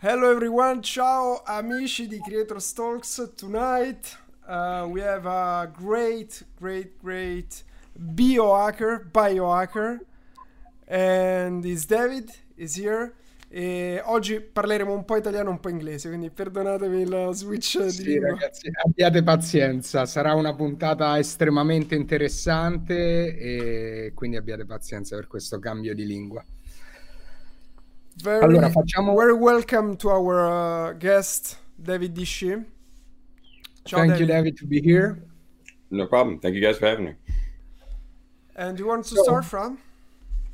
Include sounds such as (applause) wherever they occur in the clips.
Hello everyone, ciao amici di Creator Talks. Tonight uh, we have a great, great, great biohacker, biohacker, and is David, is here. E oggi parleremo un po' italiano, un po' inglese, quindi perdonatemi il switch sì, di lingua. ragazzi, abbiate pazienza, sarà una puntata estremamente interessante e quindi abbiate pazienza per questo cambio di lingua. Very, Allora, facciamo- very welcome to our uh, guest, David Disci. Ciao Thank David. you, David, to be here. No problem. Thank you guys for having me. And you want to So- start from?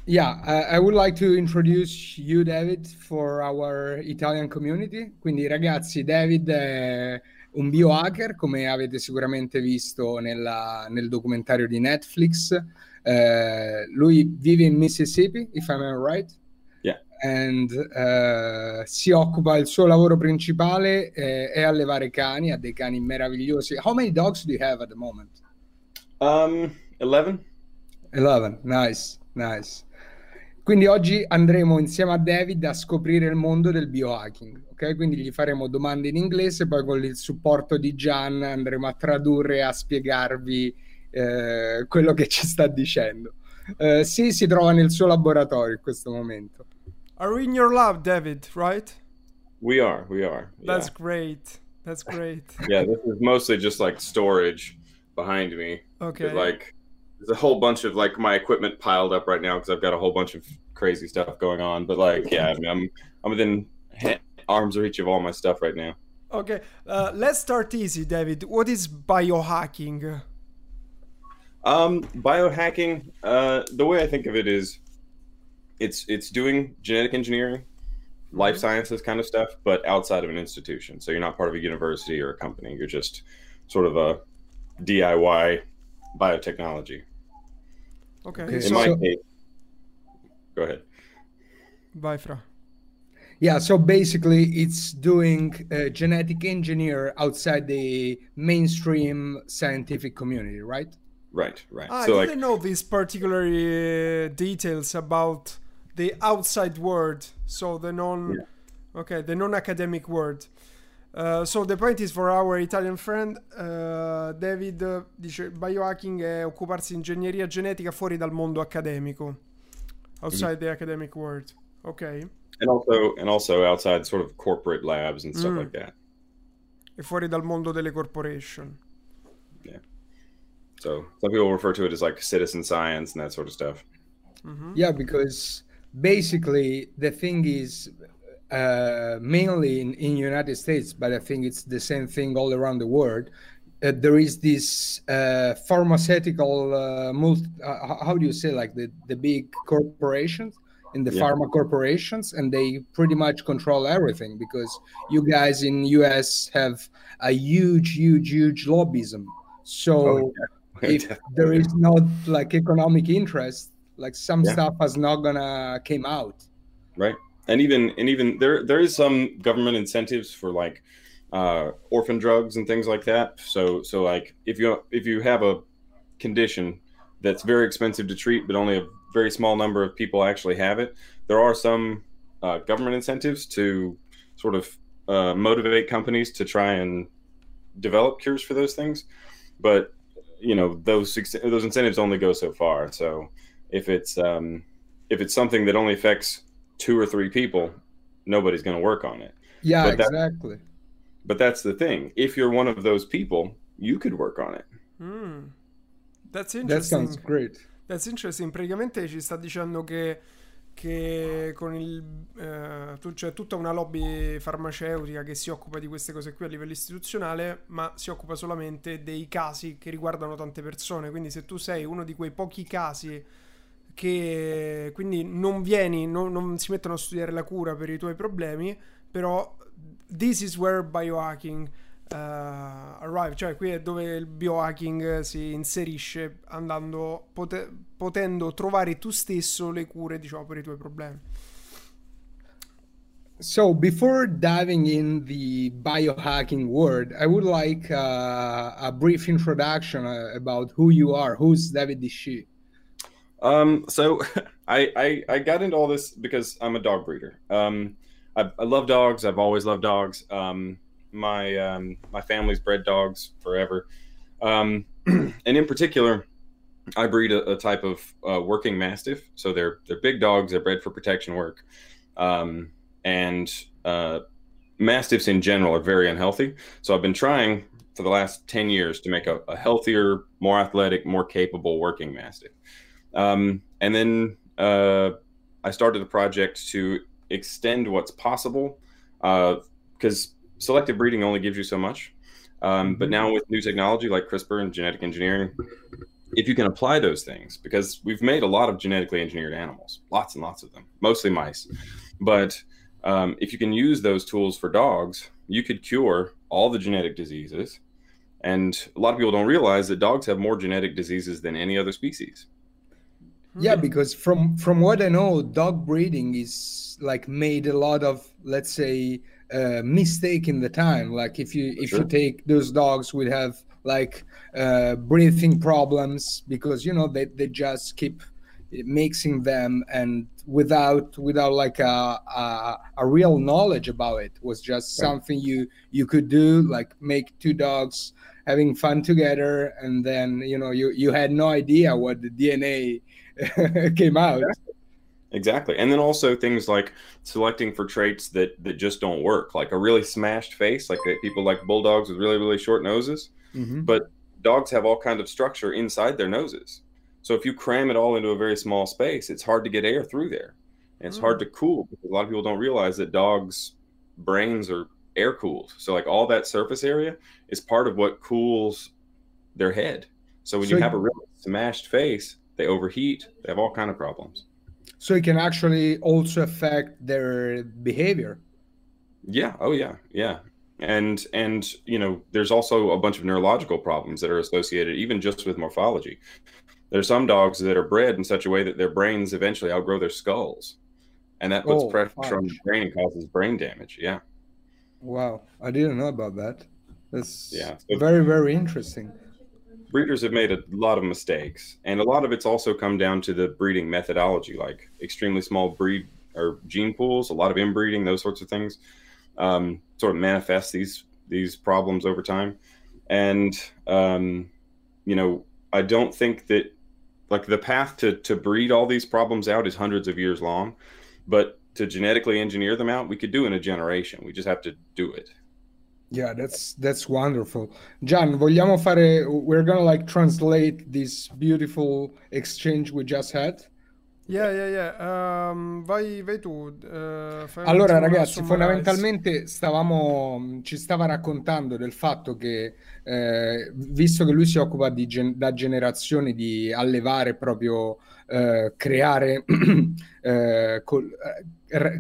Yeah, I, I would like to introduce you, David, for our Italian community. Quindi, ragazzi, David è un biohacker, come avete sicuramente visto nella- nel documentario di Netflix. Eh, lui vive in Mississippi, if I'm right. Yeah. And eh, si occupa, il suo lavoro principale eh, è allevare cani, ha dei cani meravigliosi. How many dogs do you have at the moment? Um, 11? 11, nice, nice. Quindi oggi andremo insieme a David a scoprire il mondo del biohacking, ok? Quindi gli faremo domande in inglese, poi con il supporto di Gian andremo a tradurre e a spiegarvi eh, quello che ci sta dicendo. Eh, sì, si trova nel suo laboratorio in questo momento. Are we in your lab, David, right? We are. We are. That's yeah. great. That's great. (laughs) yeah, this is mostly just like storage behind me. Okay. Like, there's a whole bunch of like my equipment piled up right now because I've got a whole bunch of crazy stuff going on. But like, yeah, I mean, I'm I'm within arm's reach of all my stuff right now. Okay, uh, let's start easy, David. What is biohacking? Um, biohacking. Uh, the way I think of it is, it's it's doing genetic engineering, life sciences kind of stuff, but outside of an institution. So you're not part of a university or a company. You're just sort of a DIY biotechnology. Okay, Okay, In so, my case, go ahead. vai fra. Yeah, so basically it's doing uh, genetic engineer outside the mainstream scientific community, right? Right, right. Ah, I so didn't know these particular uh, details about the outside world, so the non, okay, the non-academic world. Uh, so the point is for our Italian friend, uh, David uh, dice biohacking è occuparsi di ingegneria genetica fuori dal mondo accademico, outside the academic world. Ok, and also and also outside sort of corporate labs and stuff Mm. like that. e fuori dal mondo delle corporation. yeah So some people refer to it as like citizen science and that sort of stuff. Yeah, because basically the thing is uh, mainly in in United States, but I think it's the same thing all around the world. Uh, there is this uh, pharmaceutical uh, multi, uh, how- do you say like the the big corporations in the Yeah. pharma corporations and they pretty much control everything because you guys in US have a huge huge huge lobbyism so Oh, (laughs) if there is not like economic interest like some Yeah. stuff has not gonna came out right and even and even there there is some government incentives for like uh orphan drugs and things like that. So so like if you if you have a condition that's very expensive to treat but only a very small number of people actually have it there are some uh, government incentives to sort of uh, motivate companies to try and develop cures for those things. But you know those those incentives only go so far. So if it's um if it's something that only affects two or three people, nobody's going to work on it. yeah But that- exactly But that's the thing. If you're one of those people, you could work on it. Mm. That's that interesting. sounds great That's interesting. Praticamente ci sta dicendo che, che con il eh, tu- c'è tutta una lobby farmaceutica che si occupa di queste cose qui a livello istituzionale, ma si occupa solamente dei casi che riguardano tante persone. Quindi, se tu sei uno di quei pochi casi che quindi non vieni, non, non si mettono a studiare la cura per i tuoi problemi, però this is where biohacking uh, arrive, cioè qui è dove il biohacking si inserisce andando pote- potendo trovare tu stesso le cure, diciamo, per i tuoi problemi. So before diving in the biohacking world, I would like uh, a brief introduction uh, about who you are. Who's David Dishi? Um, so (laughs) I, I I got into all this because I'm a dog breeder. Um, I, I love dogs. I've always loved dogs. Um, my um, my family's bred dogs forever, um, (clears throat) and in particular, I breed a, a type of uh, working mastiff. So they're they're big dogs. They're bred for protection work, um, and uh, mastiffs in general are very unhealthy. So I've been trying for the last ten years to make a, a healthier, more athletic, more capable working mastiff. Um, and then uh, I started a project to extend what's possible because uh, selective breeding only gives you so much. Um, but now with new technology like CRISPR and genetic engineering, if you can apply those things, because we've made a lot of genetically engineered animals, lots and lots of them, mostly mice. But um, if you can use those tools for dogs, you could cure all the genetic diseases. And a lot of people don't realize that dogs have more genetic diseases than any other species. Yeah, because from from what I know, dog breeding is like made a lot of let's say uh, mistake in the time. Like if you if sure. you take those dogs would have like uh, breathing problems because you know they, they just keep mixing them and without without like a, a, a real knowledge about it. it was just right. something you you could do like make two dogs having fun together and then you know you you had no idea what the dna came out. Exactly. exactly. And then also things like selecting for traits that that just don't work, like a really smashed face, like people like bulldogs with really really short noses. Mm-hmm. But dogs have all kind of structure inside their noses. So if you cram it all into a very small space, it's hard to get air through there. And it's mm. hard to cool because a lot of people don't realize that dogs' brains are air cooled. So like all that surface area is part of what cools their head. So when so you have a really smashed face, they overheat they have all kind of problems. So it can actually also affect their behavior. Yeah oh yeah yeah. And and you know there's also a bunch of neurological problems that are associated even just with morphology. There's some dogs that are bred in such a way that their brains eventually outgrow their skulls. And that puts oh, pressure gosh. on the brain and causes brain damage yeah. Wow i didn't know about that. That's yeah so, very very interesting breeders have made a lot of mistakes, and a lot of it's also come down to the breeding methodology, like extremely small breed or gene pools, a lot of inbreeding, those sorts of things, um, sort of manifest these these problems over time. And um, you know, I don't think that like the path to to breed all these problems out is hundreds of years long, but to genetically engineer them out, we could do in a generation. We just have to do it. Yeah, that's that's wonderful. Gian, vogliamo fare we're gonna like translate this beautiful exchange we just had. Yeah, yeah, yeah. Um, vai, vai tu. Uh, allora, ragazzi, fondamentalmente stavamo, ci stava raccontando del fatto che, eh, visto che lui si occupa di gen- da generazioni di allevare proprio, eh, creare (clears throat) eh, col, eh,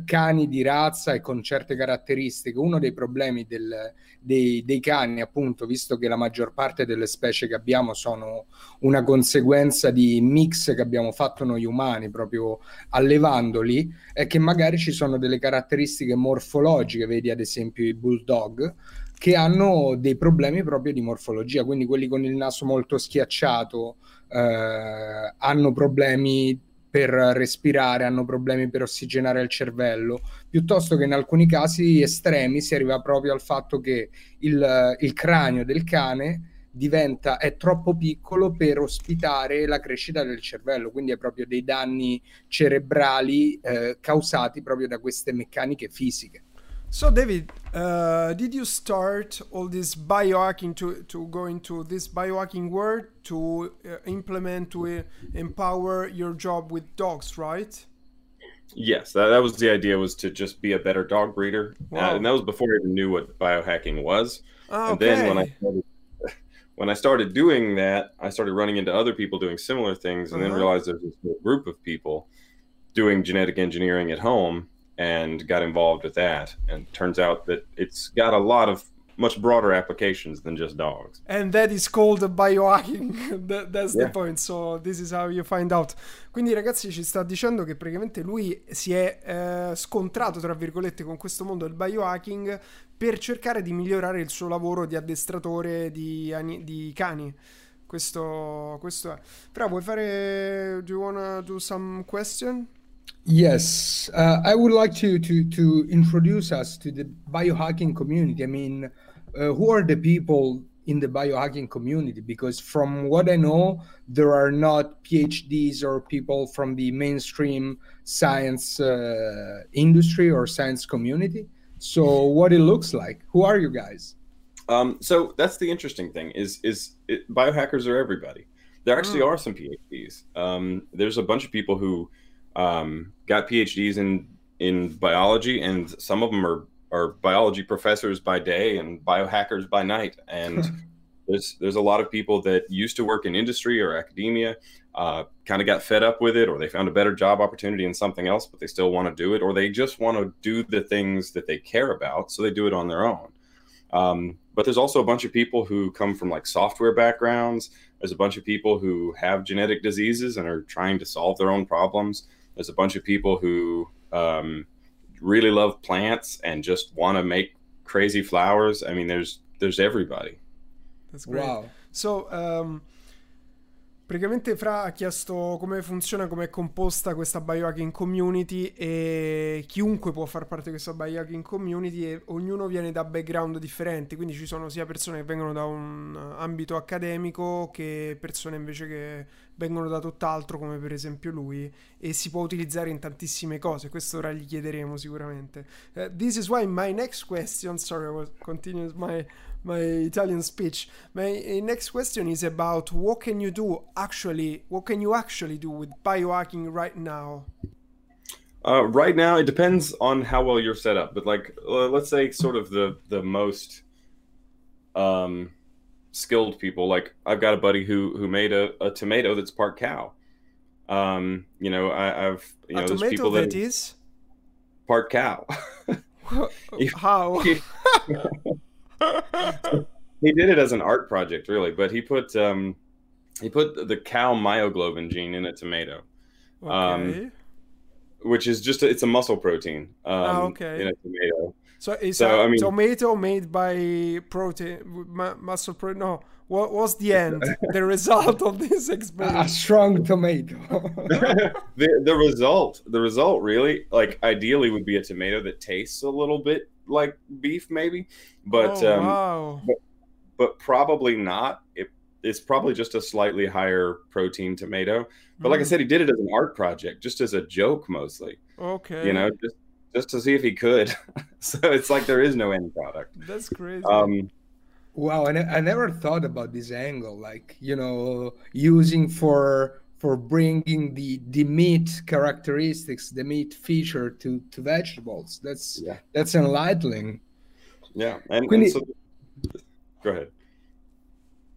cani di razza e con certe caratteristiche, uno dei problemi del, dei, dei, cani, appunto, visto che la maggior parte delle specie che abbiamo sono una conseguenza di mix che abbiamo fatto noi umani, proprio allevandoli, è che magari ci sono delle caratteristiche morfologiche, vedi ad esempio i bulldog, che hanno dei problemi proprio di morfologia, quindi quelli con il naso molto schiacciato eh, hanno problemi per respirare, hanno problemi per ossigenare il cervello, piuttosto che in alcuni casi estremi si arriva proprio al fatto che il, il cranio del cane diventa, è troppo piccolo per ospitare la crescita del cervello, quindi è proprio dei danni cerebrali eh, causati proprio da queste meccaniche fisiche. So, David, uh, did you start all this biohacking to, to go into this biohacking world to uh, implement, to uh, empower your job with dogs, right? Yes, that, that was the idea was to just be a better dog breeder. Uh, wow. and that was before I even knew what biohacking was. Oh, and then when I started, (laughs) when I started doing that, I started running into other people doing similar things and uh-huh. then realized there's this group of people doing genetic engineering at home and got involved with that. And turns out that it's got a lot of much broader applications than just dogs. And that is called biohacking. (laughs) that, that's yeah. the point. So this is how you find out. Quindi ragazzi ci sta dicendo che praticamente lui si è eh, scontrato tra virgolette con questo mondo del biohacking per cercare di migliorare il suo lavoro di addestratore di, di cani. Questo, questo è. Però vuoi fare. Do you wanna do some question? Yes, uh, I would like to, to to introduce us to the biohacking community. I mean, uh, who are the people in the biohacking community? Because from what I know, there are not PhDs or people from the mainstream science uh, industry or science community. So, what it looks like? Who are you guys? Um, so that's the interesting thing is is it, biohackers are everybody. There actually Mm. are some PhDs. Um, there's a bunch of people who um, got PhDs in in biology, and some of them are are biology professors by day and biohackers by night. And there's there's a lot of people that used to work in industry or academia, uh, kind of got fed up with it, or they found a better job opportunity in something else, but they still want to do it, or they just want to do the things that they care about, so they do it on their own. Um, but there's also a bunch of people who come from like software backgrounds. There's a bunch of people who have genetic diseases and are trying to solve their own problems. There's a bunch of people who um, really love plants and just want to make crazy flowers. I mean, there's there's everybody. That's great. Wow. So, um, praticamente Fra ha chiesto come funziona, come è composta questa biohacking community e chiunque può far parte di questa biohacking community e ognuno viene da background differenti, quindi ci sono sia persone che vengono da un ambito accademico che persone invece che vengono da tutt'altro come per esempio lui e si può utilizzare in tantissime cose, questo ora gli chiederemo sicuramente. Uh, this is why my next question, sorry, I was continues my my Italian speech. My uh, next question is about what can you do actually, what can you actually do with biohacking right now? Uh, right now, it depends on how well you're set up. But like, uh, let's say, sort of the the most um, skilled people. Like, I've got a buddy who who made a, a tomato that's part cow. Um, you know, I, I've you know, A there's tomato people that that is part cow. (laughs) (laughs) How? (laughs) he did it as an art project, really. But he put um, he put the cow myoglobin gene in a tomato. um, which is just a, it's a muscle protein um, Ah, okay. in a tomato. so it's so, a I mean- tomato made by protein, mu- muscle protein. No, what was the end? the result of this experiment? A experiment? strong tomato. (laughs) the the result the result really like ideally would be a tomato that tastes a little bit like beef maybe, but oh, um, wow. but probably not. It, it's probably just a slightly higher protein tomato. But like I Mm, said, he did it as an art project, just as a joke mostly. okay, You know, just just to see if he could. (laughs) so it's like there is no end product. that's crazy. Um, Wow, I, ne- I never thought about this angle, like you know, using for for bringing the the meat characteristics, the meat feature to to vegetables. That's Yeah. that's enlightening. yeah, and, Quindi- and so go ahead.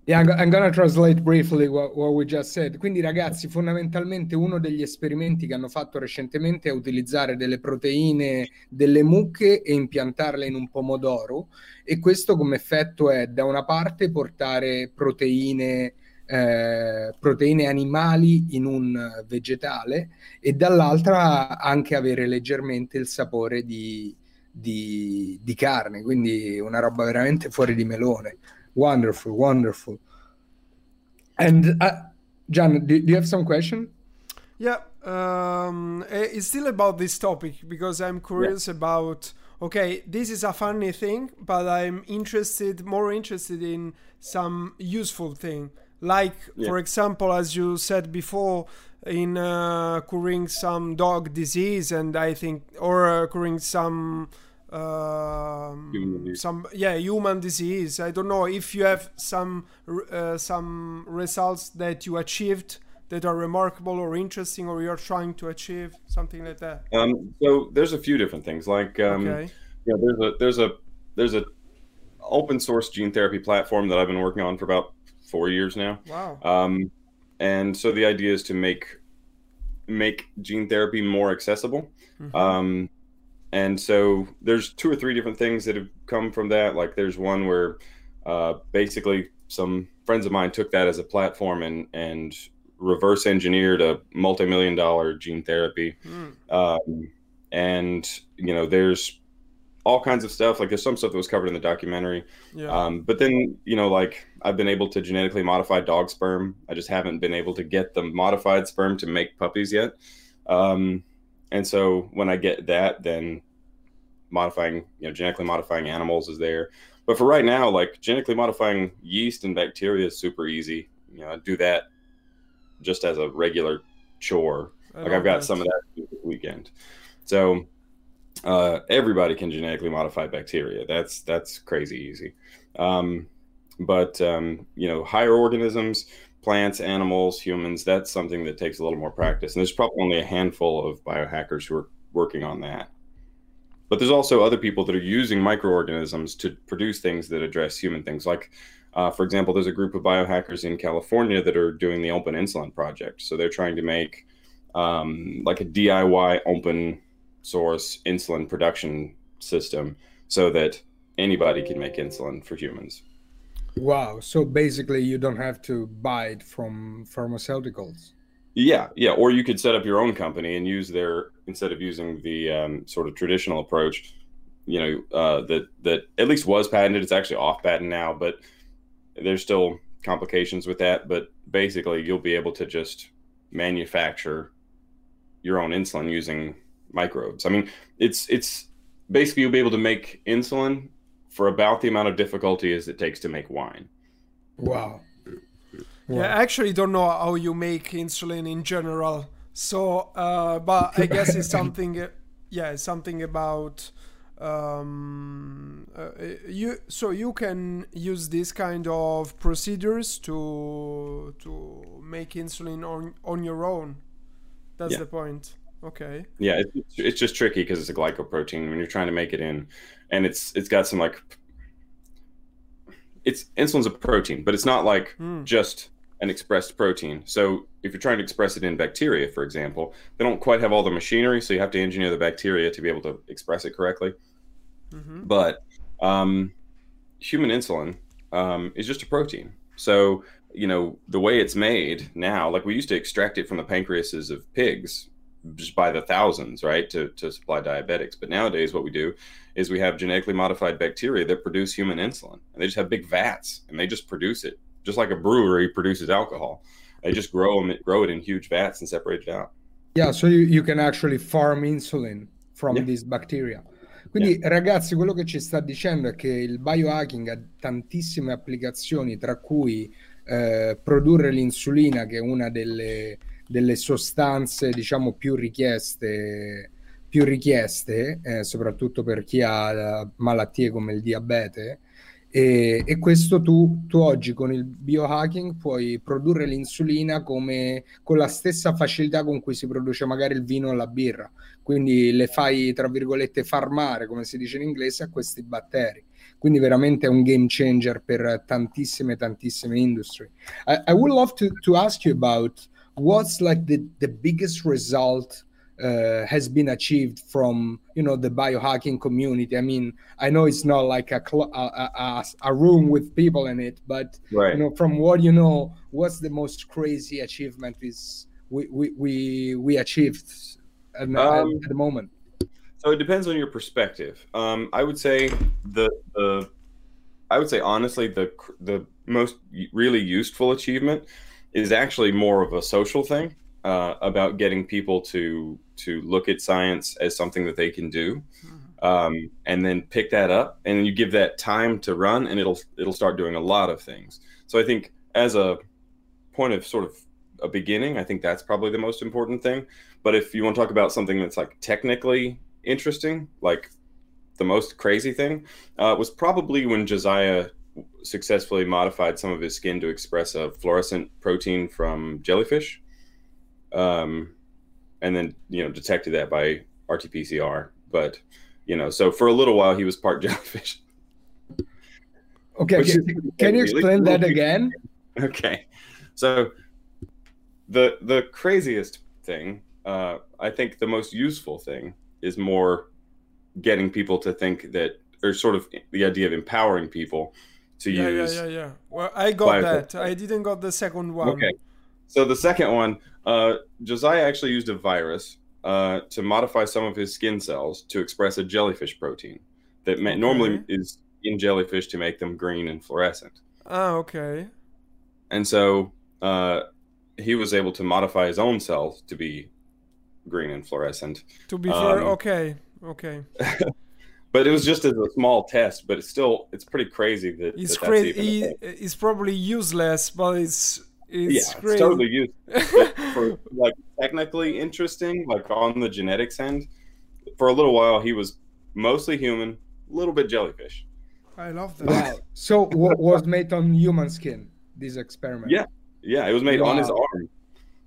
Yeah, I'm, go- I'm gonna translate briefly what, what we just said. Quindi, ragazzi, fondamentalmente uno degli esperimenti che hanno fatto recentemente è utilizzare delle proteine delle mucche e impiantarle in un pomodoro. E questo come effetto è da una parte portare proteine, eh, proteine animali in un vegetale e dall'altra anche avere leggermente il sapore di, di, di carne. Quindi una roba veramente fuori di melone. Wonderful, wonderful. And uh, John, do, do you have some question? Yeah, um, eh, it's still about this topic because I'm curious about. Okay, this is a funny thing, but I'm interested, more interested in some useful thing, like Yeah. for example, as you said before, in uh, curing some dog disease, and I think, or uh, curing some. Um, disease. some yeah human disease i don't know if you have some uh, some results that you achieved that are remarkable or interesting or you're trying to achieve something like that Um, so there's a few different things. Like um, okay know, there's a there's a there's a open source gene therapy platform that I've been working on for about four years now. wow Um, and so the idea is to make make gene therapy more accessible. Mhm. Um, and so there's two or three different things that have come from that. Like there's one where uh, basically some friends of mine took that as a platform and and reverse engineered a multi-million dollar gene therapy Mm. um, and you know there's all kinds of stuff like there's some stuff that was covered in the documentary yeah um, but then you know like I've been able to genetically modify dog sperm. I just haven't been able to get the modified sperm to make puppies yet. Um, and so when I get that, then modifying, you know, genetically modifying animals is there. But for right now, like genetically modifying yeast and bacteria is super easy. You know, I do that just as a regular chore. I like I've got that. some of that this weekend. So uh, everybody can genetically modify bacteria. That's that's crazy easy. Um, but um, you know, higher organisms, plants, animals, humans, that's something that takes a little more practice. And there's probably only a handful of biohackers who are working on that. But there's also other people that are using microorganisms to produce things that address human things. Like, uh, for example, there's a group of biohackers in California that are doing the Open Insulin Project. So they're trying to make um, like a DIY open source insulin production system so that anybody can make insulin for humans. Wow. So basically, you don't have to buy it from pharmaceuticals. Yeah, yeah. Or you could set up your own company and use their instead of using the um, sort of traditional approach. You know uh, that that at least was patented. It's actually off patent now, but there's still complications with that. But basically, you'll be able to just manufacture your own insulin using microbes. I mean, it's it's basically you'll be able to make insulin for about the amount of difficulty as it takes to make wine. Wow. Yeah, I actually don't know how you make insulin in general. So, uh, but I guess it's (laughs) something. uh, Yeah, it's something about um, uh, you. So you can use this kind of procedures to to make insulin on on your own. That's Yeah. the point. Okay. Yeah, it's, it's just tricky because it's a glycoprotein when you're trying to make it in, and it's it's got some like it's insulin's a protein, but it's not like Hmm. just an expressed protein. So if you're trying to express it in bacteria, for example, they don't quite have all the machinery, so you have to engineer the bacteria to be able to express it correctly. hmm But um, human insulin um, is just a protein. So, you know, the way it's made now, like we used to extract it from the pancreases of pigs just by the thousands, right, to, to supply diabetics. But nowadays, what we do is we have genetically modified bacteria that produce human insulin. And they just have big vats and they just produce it, just like a brewery produces alcohol. They just grow them, grow it in huge vats and separate it out. Yeah, so you, you can actually farm insulin from Yeah. this bacteria. Quindi ragazzi, quello che ci sta dicendo è che il biohacking ha tantissime applicazioni, tra cui eh, produrre l'insulina, che è una delle, delle sostanze, diciamo, più richieste, più richieste eh, soprattutto per chi ha eh, malattie come il diabete. E, e questo tu, tu oggi con il biohacking puoi produrre l'insulina come con la stessa facilità con cui si produce magari il vino o la birra. Quindi le fai, tra virgolette, farmare, come si dice in inglese, a questi batteri. Quindi veramente è un game changer per tantissime, tantissime industrie. I, I would love to, to ask you about what's like the, the biggest result uh, has been achieved from you know the biohacking community. I mean, I know it's not like a cl- a, a, a room with people in it, but Right. you know from what you know, what's the most crazy achievement is we we we, we achieved at, Um, at the moment? So it depends on your perspective. Um, I would say the the I would say honestly the the most really useful achievement is actually more of a social thing uh, about getting people to to look at science as something that they can do, um, and then pick that up, and you give that time to run, and it'll it'll start doing a lot of things. So I think as a point of sort of a beginning, I think that's probably the most important thing. But if you want to talk about something that's like technically interesting, like the most crazy thing, uh, was probably when Josiah successfully modified some of his skin to express a fluorescent protein from jellyfish, um, and then you know detected that by RT-PCR. But you know, so for a little while he was part (laughs) jellyfish. Okay, Which can, is- can you explain that again? (laughs) Okay, so the the craziest thing, uh, I think the most useful thing is more getting people to think that, or sort of the idea of empowering people to Yeah, yeah, use. yeah, yeah. Well, I got Biotech. that. I didn't got the second one. Okay, so the second one, uh, Josiah actually used a virus uh, to modify some of his skin cells to express a jellyfish protein that Okay. normally is in jellyfish to make them green and fluorescent. Ah, okay. And so uh, he was able to modify his own cells to be green and fluorescent. To be fair, Um, okay, okay. (laughs) But it was just as a small test, but it's still it's pretty crazy that It's that that's crazy. even He, it's probably useless, but it's it's yeah, crazy. it's totally used but for (laughs) like technically interesting, like on the genetics end. For a little while, he was mostly human, a little bit jellyfish. I love that. Wow. So wa- was made on human skin. This experiment. Yeah. Yeah, it was made on his arm.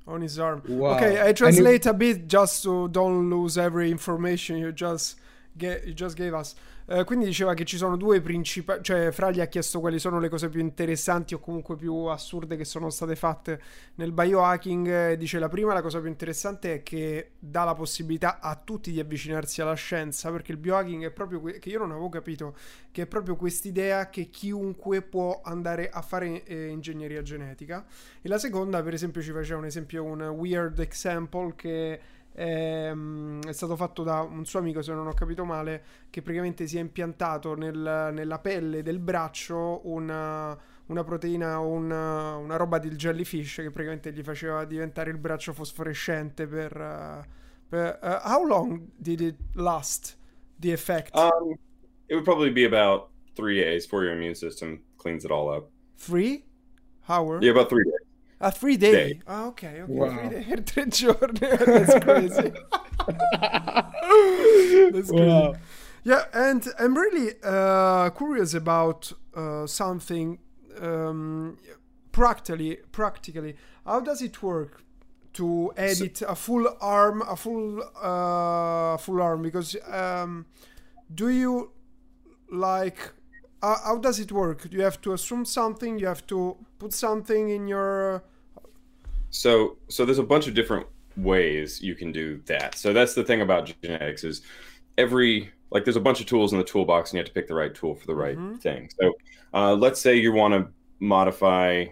on his arm. Wow. Okay, I And translate a bit just so don't lose every information you just, you just gave us. Eh, quindi diceva che ci sono due principali, cioè Fra gli ha chiesto quali sono le cose più interessanti o comunque più assurde che sono state fatte nel biohacking. Dice la prima, la cosa più interessante è che dà la possibilità a tutti di avvicinarsi alla scienza, perché il biohacking è proprio, que- che io non avevo capito, che è proprio quest'idea che chiunque può andare a fare eh, ingegneria genetica. E la seconda, per esempio, ci faceva un esempio, un weird example che ehm, è stato fatto da un suo amico, se non ho capito male, che praticamente si è impiantato nel- nella pelle del braccio una, una proteina o una, una roba del jellyfish che praticamente gli faceva diventare il braccio fosforescente per... per- eh, how long did it last, the effect? Um, it would probably be about three days before your immune system cleans it all up. Three? Hour? Yeah, about three days. Ah, three day. Day. Ah, ok, ok. Wow. Three day per tre giorni. That's crazy. (laughs) That's Wow. Yeah, and I'm really uh, curious about uh, something um, practically. Practically, how does it work to edit a full arm, a full uh, full arm? Because um, do you like how, how does it work? Do you have to assume something? You have to put something in your So, so there's a bunch of different ways you can do that. So that's the thing about genetics is every like there's a bunch of tools in the toolbox and you have to pick the right tool for the right Mhm. thing. So, uh, let's say you want to modify,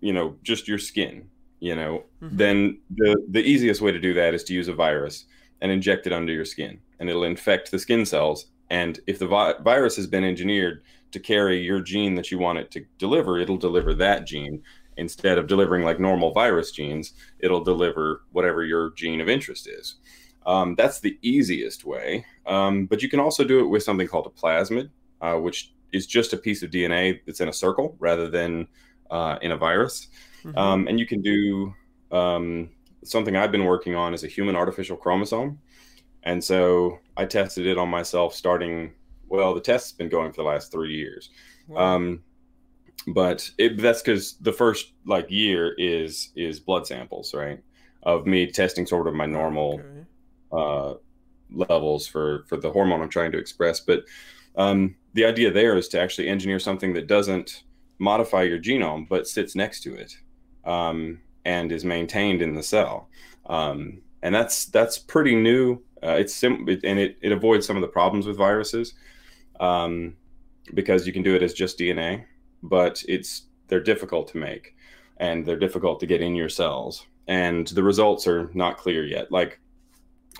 you know, just your skin. You know, Mhm. then the the easiest way to do that is to use a virus and inject it under your skin, and it'll infect the skin cells. And if the vi- virus has been engineered to carry your gene that you want it to deliver, it'll deliver that gene instead of delivering like normal virus genes. It'll deliver whatever your gene of interest is. Um, that's the easiest way. Um, but you can also do it with something called a plasmid, uh, which is just a piece of DNA that's in a circle rather than uh, in a virus. Mhm. Um, and you can do um, something I've been working on is a human artificial chromosome. And so I tested it on myself starting, well, the test's been going for the last three years. Wow. But it, that's because the first like year is is blood samples, right? Of me testing sort of my normal Okay. uh, levels for for the hormone I'm trying to express. But um, the idea there is to actually engineer something that doesn't modify your genome, but sits next to it um, and is maintained in the cell. Um, and that's that's pretty new. Uh, it's sim- it, and it, it avoids some of the problems with viruses um, because you can do it as just DNA, but it's they're difficult to make and they're difficult to get in your cells, and the results are not clear yet. Like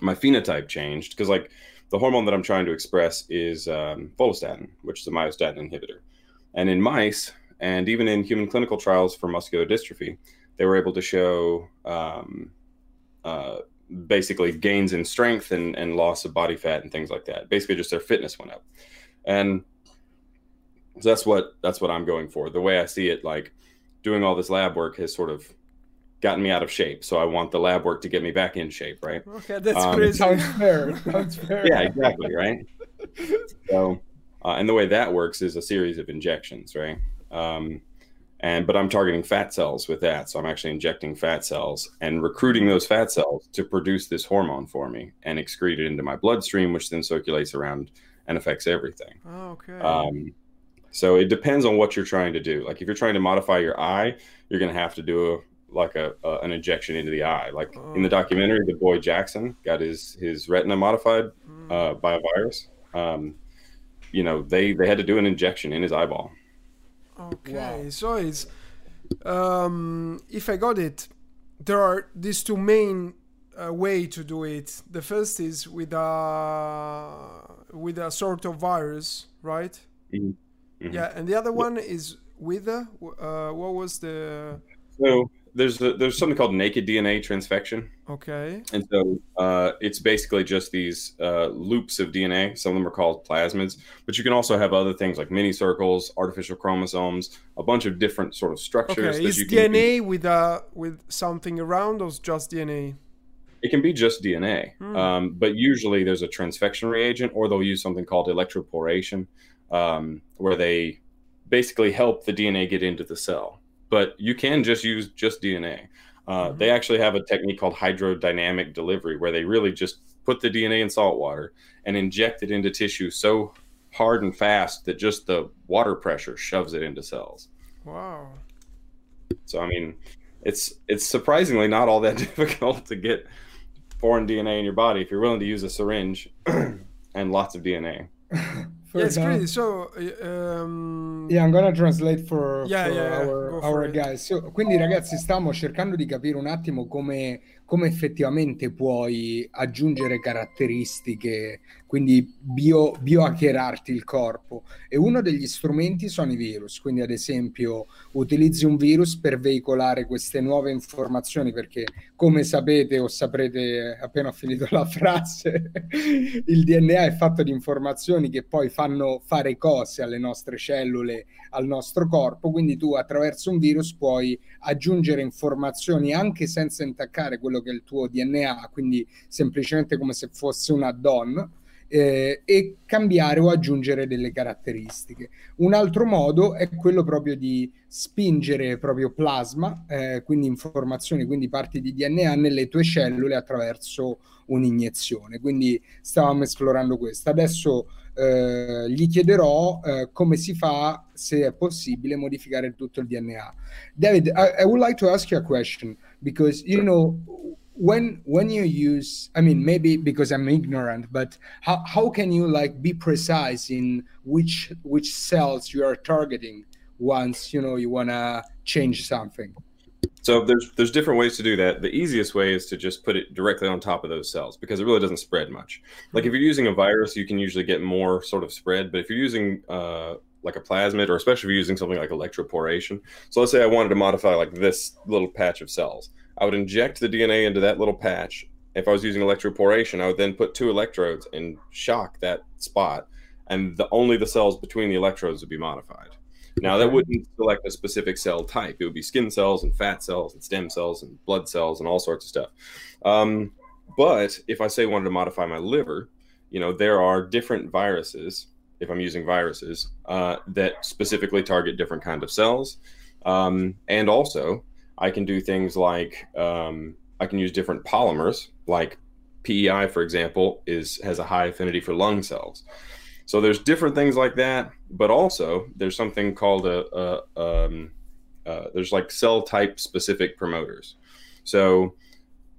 my phenotype changed because like the hormone that I'm trying to express is um, follistatin, which is a myostatin inhibitor, and in mice and even in human clinical trials for muscular dystrophy, they were able to show um, uh, basically gains in strength and, and loss of body fat and things like that. Basically, just their fitness went up, and so that's what that's what I'm going for. The way I see it, like doing all this lab work has sort of gotten me out of shape. So I want the lab work to get me back in shape, right? Okay, that's Um, crazy. Sounds fair. Sounds (laughs) fair. yeah, exactly, right? (laughs) So, uh, and the way that works is a series of injections, right? Um, and but I'm targeting fat cells with that, so I'm actually injecting fat cells and recruiting those fat cells to produce this hormone for me and excrete it into my bloodstream, which then circulates around and affects everything. Oh, okay. Um, so it depends on what you're trying to do. Like if you're trying to modify your eye, you're going to have to do a like a, a an injection into the eye. Like in the Oh. documentary, the boy Jackson got his his retina modified Mm. uh, by a virus. Um, you know, they they had to do an injection in his eyeball. Okay, Wow. so it's um, if I got it, there are these two main uh, way to do it. The first is with a with a sort of virus, right? Mhm. Mhm. Yeah, and the other one is with uh, what was the so there's a, there's something called naked DNA transfection. Okay. And so uh, it's basically just these uh, loops of DNA. Some of them are called plasmids, but you can also have other things like mini circles, artificial chromosomes, a bunch of different sort of structures. Okay. Is DNA with a with something around, or just DNA? It can be just DNA, hmm. um, but usually there's a transfection reagent, or they'll use something called electroporation, um, where they basically help the DNA get into the cell but you can just use just DNA. Uh, mm-hmm. They actually have a technique called hydrodynamic delivery, where they really just put the DNA in salt water and inject it into tissue so hard and fast that just the water pressure shoves it into cells. Wow. So I mean, it's it's surprisingly not all that (laughs) difficult to get foreign DNA in your body if you're willing to use a syringe (clears throat) and lots of DNA. (laughs) yeah, it's crazy. So, um... yeah, I'm gonna translate for, yeah, for yeah, our, our guys. So, quindi, ragazzi, stiamo cercando di capire un attimo come come effettivamente puoi aggiungere caratteristiche, quindi bio, biohackerarti il corpo. E uno degli strumenti sono i virus, quindi ad esempio utilizzi un virus per veicolare queste nuove informazioni, perché come sapete o saprete appena ho finito la frase, (laughs) il DNA è fatto di informazioni che poi fanno fare cose alle nostre cellule, al nostro corpo, quindi tu attraverso un virus puoi aggiungere informazioni anche senza intaccare quello che è il tuo DNA, quindi semplicemente come se fosse un add-on. Eh, e cambiare o aggiungere delle caratteristiche. Un altro modo è quello proprio di spingere proprio plasma, eh, quindi informazioni, quindi parti di DNA nelle tue cellule attraverso un'iniezione. Quindi stavamo esplorando questo. Adesso eh, gli chiederò eh, come si fa, se è possibile, modificare tutto il DNA. David, I, I would like to ask you a question because you know when when you use i mean maybe because i'm ignorant but how, how can you like be precise in which which cells you are targeting once you know you want to change something so there's there's different ways to do that. The easiest way is to just put it directly on top of those cells because it really doesn't spread much. Like if you're using a virus, you can usually get more sort of spread. But if you're using uh, like a plasmid, or especially if you're using something like electroporation, so let's say I wanted to modify like this little patch of cells, I would inject the DNA into that little patch. If I was using electroporation, I would then put two electrodes and shock that spot, and the only the cells between the electrodes would be modified. Now that wouldn't select a specific cell type. It would be skin cells and fat cells and stem cells and blood cells and all sorts of stuff. Um, but if I say wanted to modify my liver, you know, there are different viruses, if I'm using viruses, uh, that specifically target different kind of cells. Um, and also I can do things like um, I can use different polymers, like PEI, for example, is has a high affinity for lung cells. So there's different things like that, but also there's something called a, a um, uh, there's like cell type specific promoters. So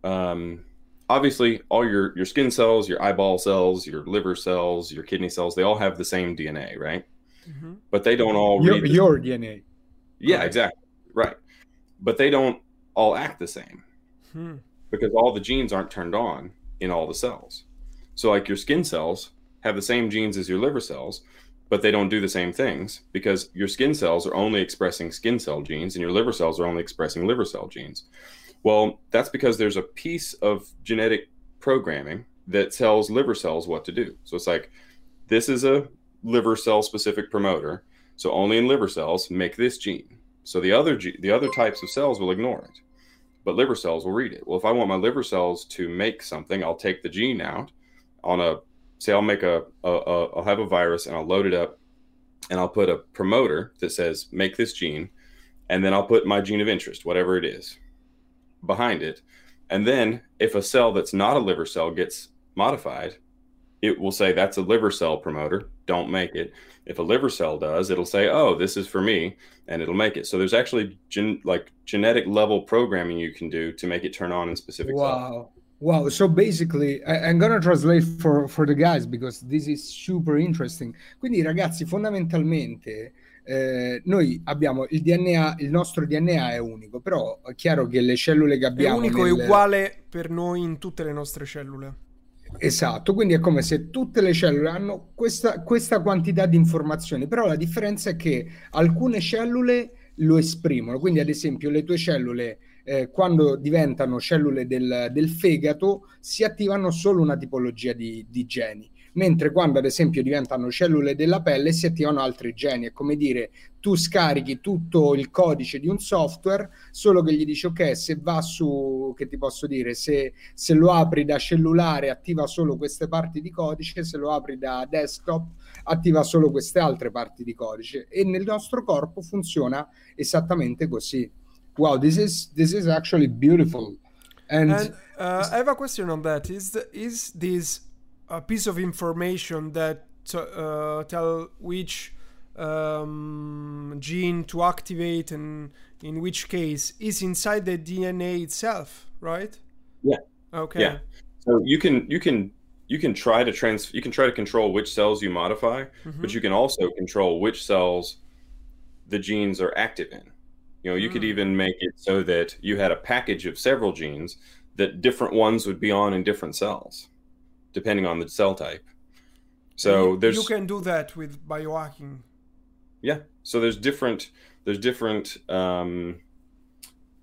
um, obviously, all your your skin cells, your eyeball cells, your liver cells, your kidney cells, they all have the same DNA, right? Mm-hmm. But they don't all your, your DNA. Yeah, right. exactly. Right. But they don't all act the same hmm. because all the genes aren't turned on in all the cells. So, like your skin cells, have the same genes as your liver cells, but they don't do the same things because your skin cells are only expressing skin cell genes and your liver cells are only expressing liver cell genes. Well, that's because there's a piece of genetic programming that tells liver cells what to do. So it's like this is a liver cell specific promoter. So only in liver cells make this gene. So the other ge- the other types of cells will ignore it. But liver cells will read it. Well, if I want my liver cells to make something, I'll take the gene out on a say I'll make a, a, a I'll have a virus and I'll load it up and I'll put a promoter that says make this gene and then I'll put my gene of interest, whatever it is, behind it. And then if a cell that's not a liver cell gets modified, it will say that's a liver cell promoter, don't make it. If a liver cell does, it'll say, "Oh, this is for me," and it'll make it. So there's actually gen- like genetic level programming you can do to make it turn on in specific wow. Cells. Wow, so basically I, I'm gonna translate for, for the guys because this is super interesting. Quindi ragazzi, fondamentalmente eh, noi abbiamo il DNA, il nostro DNA è unico, però è chiaro che le cellule che abbiamo... È unico e nel... uguale per noi in tutte le nostre cellule. Esatto, quindi è come se tutte le cellule hanno questa, questa quantità di informazioni, però la differenza è che alcune cellule lo esprimono, quindi ad esempio le tue cellule eh, quando diventano cellule del, del, fegato si attivano solo una tipologia di, di, geni, mentre quando ad esempio diventano cellule della pelle si attivano altri geni. È come dire, tu scarichi tutto il codice di un software, solo che gli dici ok, se va su, che ti posso dire, se, se lo apri da cellulare attiva solo queste parti di codice, se lo apri da desktop attiva solo queste altre parti di codice e nel nostro corpo funziona esattamente così. wow, this is this is actually beautiful. And, and uh, I have a question on that. Is is this a piece of information that uh, tell which um, gene to activate and in which case is inside the DNA itself, right? Yeah. Okay. Yeah. So you can you can you can try to trans you can try to control which cells you modify, mm-hmm. but you can also control which cells the genes are active in. You know, you mm. could even make it so that you had a package of several genes that different ones would be on in different cells, depending on the cell type. So you, there's you can do that with biohacking. Yeah. So there's different there's different um,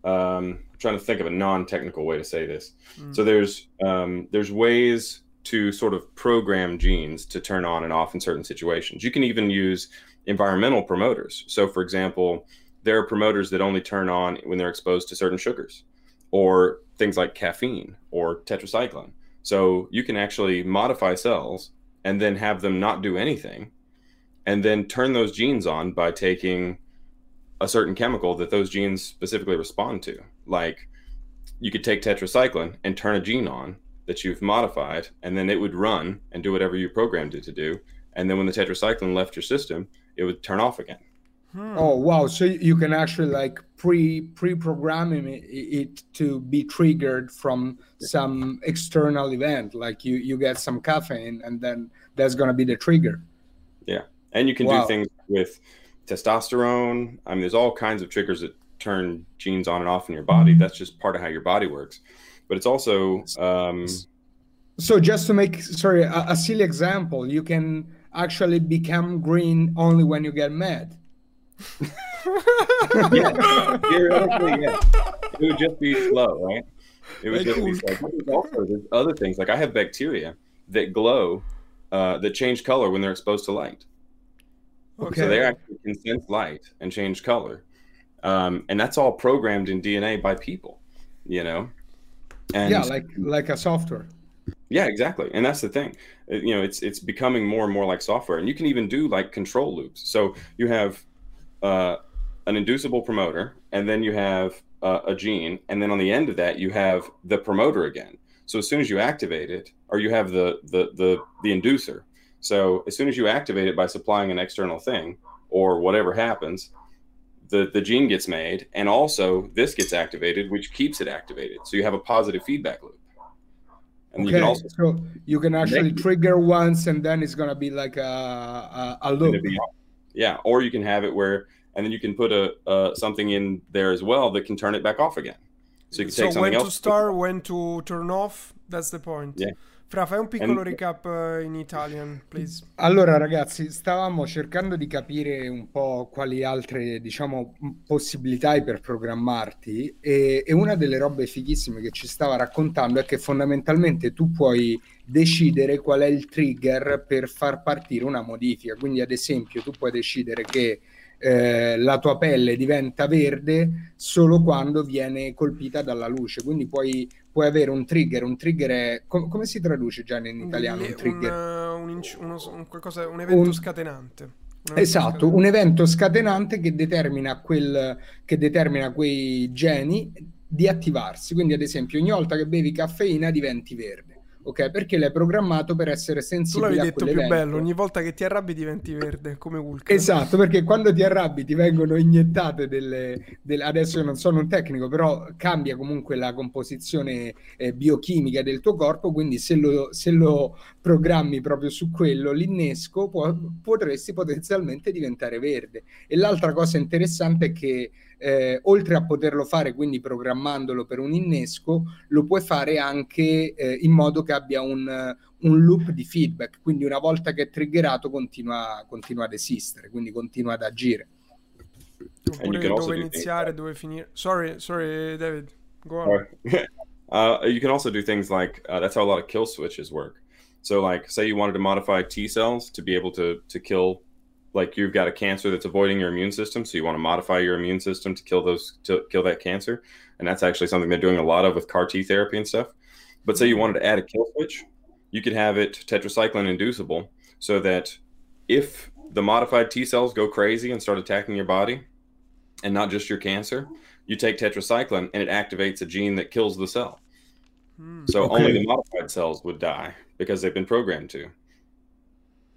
um, I'm trying to think of a non-technical way to say this. Mm. So there's um, there's ways to sort of program genes to turn on and off in certain situations. You can even use environmental promoters. So for example, there are promoters that only turn on when they're exposed to certain sugars or things like caffeine or tetracycline. So you can actually modify cells and then have them not do anything and then turn those genes on by taking a certain chemical that those genes specifically respond to. Like you could take tetracycline and turn a gene on that you've modified, and then it would run and do whatever you programmed it to do. And then when the tetracycline left your system, it would turn off again. Hmm. Oh wow! So you can actually like pre pre programming it to be triggered from some external event, like you you get some caffeine, and then that's gonna be the trigger. Yeah, and you can wow. do things with testosterone. I mean, there's all kinds of triggers that turn genes on and off in your body. That's just part of how your body works. But it's also um, so just to make sorry a, a silly example, you can actually become green only when you get mad yeah, theoretically, yeah. It would just be slow, right? It would just be slow. Also, there's other things like I have bacteria that glow, uh, that change color when they're exposed to light. Okay. So they actually can sense light and change color, um, and that's all programmed in DNA by people. You know. And yeah, like like a software. Yeah, exactly. And that's the thing. You know, it's it's becoming more and more like software, and you can even do like control loops. So you have uh, an inducible promoter, and then you have uh, a gene, and then on the end of that you have the promoter again. So as soon as you activate it, or you have the the the the inducer. So as soon as you activate it by supplying an external thing or whatever happens, the the gene gets made, and also this gets activated, which keeps it activated. So you have a positive feedback loop. And okay, you also, so you can actually trigger once, and then it's gonna be like a a, a loop. Yeah, or you can have it where and then you can put a uh, something in there as well that can turn it back off again. So you can take so something when else. to start, when to turn off. That's the point. Yeah. Fra, fai un piccolo And... recap uh, in Italian, please. Allora, ragazzi, stavamo cercando di capire un po' quali altre, diciamo, possibilità hai per programmarti e, e una delle robe fighissime che ci stava raccontando è che fondamentalmente tu puoi decidere qual è il trigger per far partire una modifica. Quindi, ad esempio, tu puoi decidere che eh, la tua pelle diventa verde solo quando viene colpita dalla luce. Quindi puoi, puoi avere un trigger. Un trigger è. Com- come si traduce già in italiano? Un, trigger? Un, un, inc- uno, un, qualcosa, un evento scatenante. Esatto, un evento scatenante che determina, quel, che determina quei geni di attivarsi. Quindi, ad esempio, ogni volta che bevi caffeina diventi verde ok? Perché l'hai programmato per essere sensibile tu l'avevi detto più bello, ogni volta che ti arrabbi diventi verde, come Hulk. Esatto, perché quando ti arrabbi ti vengono iniettate delle, delle... adesso io non sono un tecnico, però cambia comunque la composizione eh, biochimica del tuo corpo, quindi se lo, se lo programmi proprio su quello, l'innesco, può, potresti potenzialmente diventare verde. E l'altra cosa interessante è che eh, oltre a poterlo fare quindi programmandolo per un innesco, lo puoi fare anche eh, in modo che abbia un, un, loop di feedback, quindi una volta che è triggerato continua, continua ad esistere, quindi continua ad agire. Oppure dove iniziare, dove finire. Sorry, sorry David, go on. (laughs) uh, you can also do things like, uh, that's how a lot of kill switches work. So like say you wanted to modify T cells to be able to to kill like you've got a cancer that's avoiding your immune system, so you want to modify your immune system to kill those to kill that cancer, and that's actually something they're doing a lot of with CAR T therapy and stuff. But say you wanted to add a kill switch, you could have it tetracycline inducible, so that if the modified T cells go crazy and start attacking your body, and not just your cancer, you take tetracycline and it activates a gene that kills the cell. Hmm. So okay. only the modified cells would die because they've been programmed to.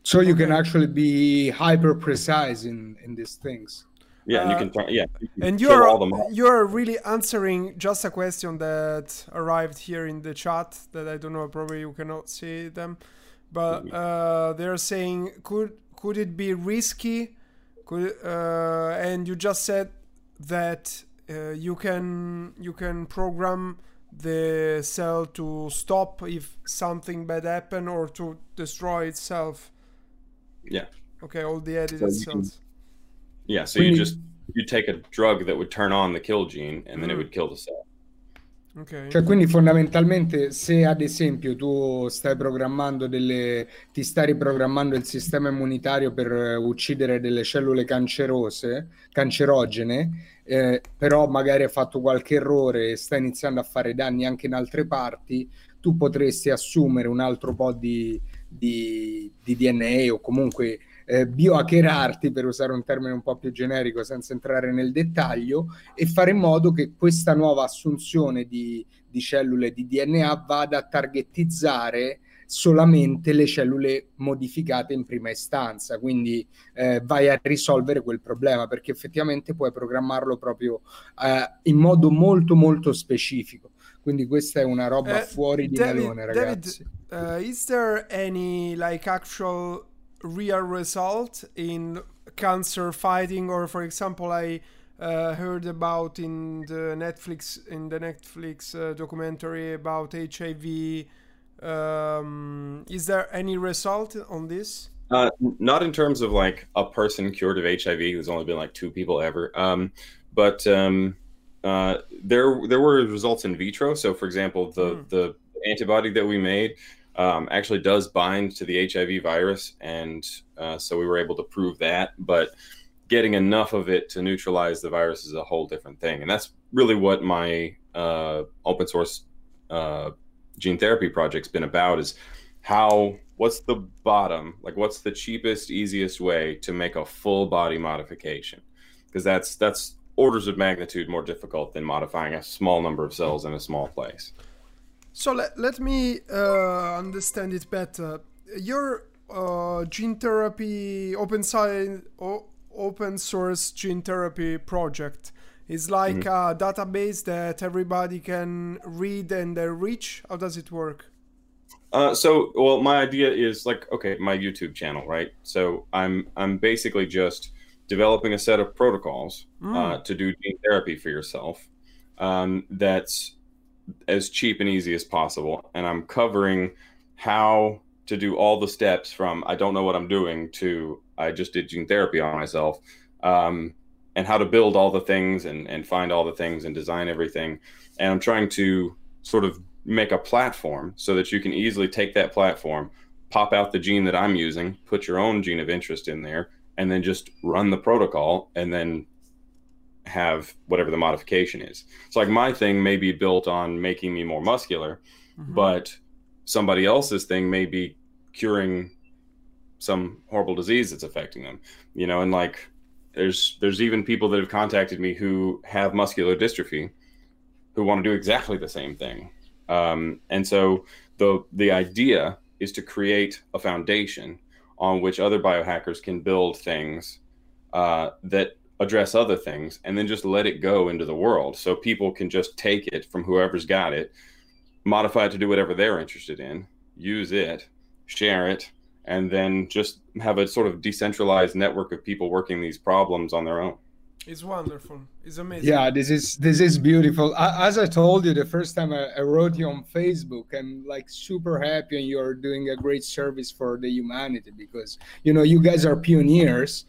So you can actually be hyper precise in in these things. Yeah, and you can. Yeah, you can and you're you're really answering just a question that arrived here in the chat that I don't know. Probably you cannot see them, but mm-hmm. uh, they're saying could could it be risky? Could uh, and you just said that uh, you can you can program the cell to stop if something bad happen or to destroy itself yeah. Okay, all the edited so cells. Can, yeah, so you just you take a drug that would turn on the kill gene and then mm. it would kill the cell. Okay. Cioè, quindi fondamentalmente se ad esempio tu stai programmando delle ti stai riprogrammando il sistema immunitario per uccidere delle cellule cancerose, cancerogene, eh, però magari hai fatto qualche errore e sta iniziando a fare danni anche in altre parti, tu potresti assumere un altro po' di, di, di DNA o comunque eh, biohackerarti, per usare un termine un po' più generico senza entrare nel dettaglio, e fare in modo che questa nuova assunzione di, di cellule di DNA vada a targetizzare solamente le cellule modificate in prima istanza, quindi eh, vai a risolvere quel problema perché effettivamente puoi programmarlo proprio eh, in modo molto molto specifico. Quindi questa è una roba uh, fuori di David, melone, ragazzi. David, uh, is there any like actual real result in cancer fighting or for example I uh, heard about in the Netflix in the Netflix uh, documentary about HIV um, is there any result on this? Uh, not in terms of like a person cured of HIV. There's only been like two people ever. Um, but um, uh, there there were results in vitro. So, for example, the mm. the antibody that we made um, actually does bind to the HIV virus, and uh, so we were able to prove that. But getting enough of it to neutralize the virus is a whole different thing, and that's really what my uh, open source uh, gene therapy project's been about: is how what's the bottom, like what's the cheapest, easiest way to make a full body modification, because that's that's orders of magnitude more difficult than modifying a small number of cells in a small place. So let, let me uh, understand it better. Your uh, gene therapy open science open source gene therapy project is like mm-hmm. a database that everybody can read and uh, reach. How does it work? Uh, so, well, my idea is like, okay, my YouTube channel, right? So I'm I'm basically just developing a set of protocols mm. uh, to do gene therapy for yourself um, that's as cheap and easy as possible. And I'm covering how to do all the steps from I don't know what I'm doing to I just did gene therapy on myself, um, and how to build all the things and, and find all the things and design everything. And I'm trying to sort of make a platform so that you can easily take that platform, pop out the gene that I'm using, put your own gene of interest in there, and then just run the protocol and then have whatever the modification is. So like my thing may be built on making me more muscular, mm-hmm. but somebody else's thing may be curing some horrible disease that's affecting them. You know, and like there's there's even people that have contacted me who have muscular dystrophy who want to do exactly the same thing. Um, and so the the idea is to create a foundation on which other biohackers can build things uh, that address other things and then just let it go into the world. So people can just take it from whoever's got it modify it to do whatever they're interested in use it share it and then just have a sort of decentralized network of people working these problems on their own It's wonderful. It's amazing. Yeah, this is this is beautiful. As I told you the first time I, wrote you on Facebook, I'm like super happy, and you're doing a great service for the humanity because you know you guys are pioneers,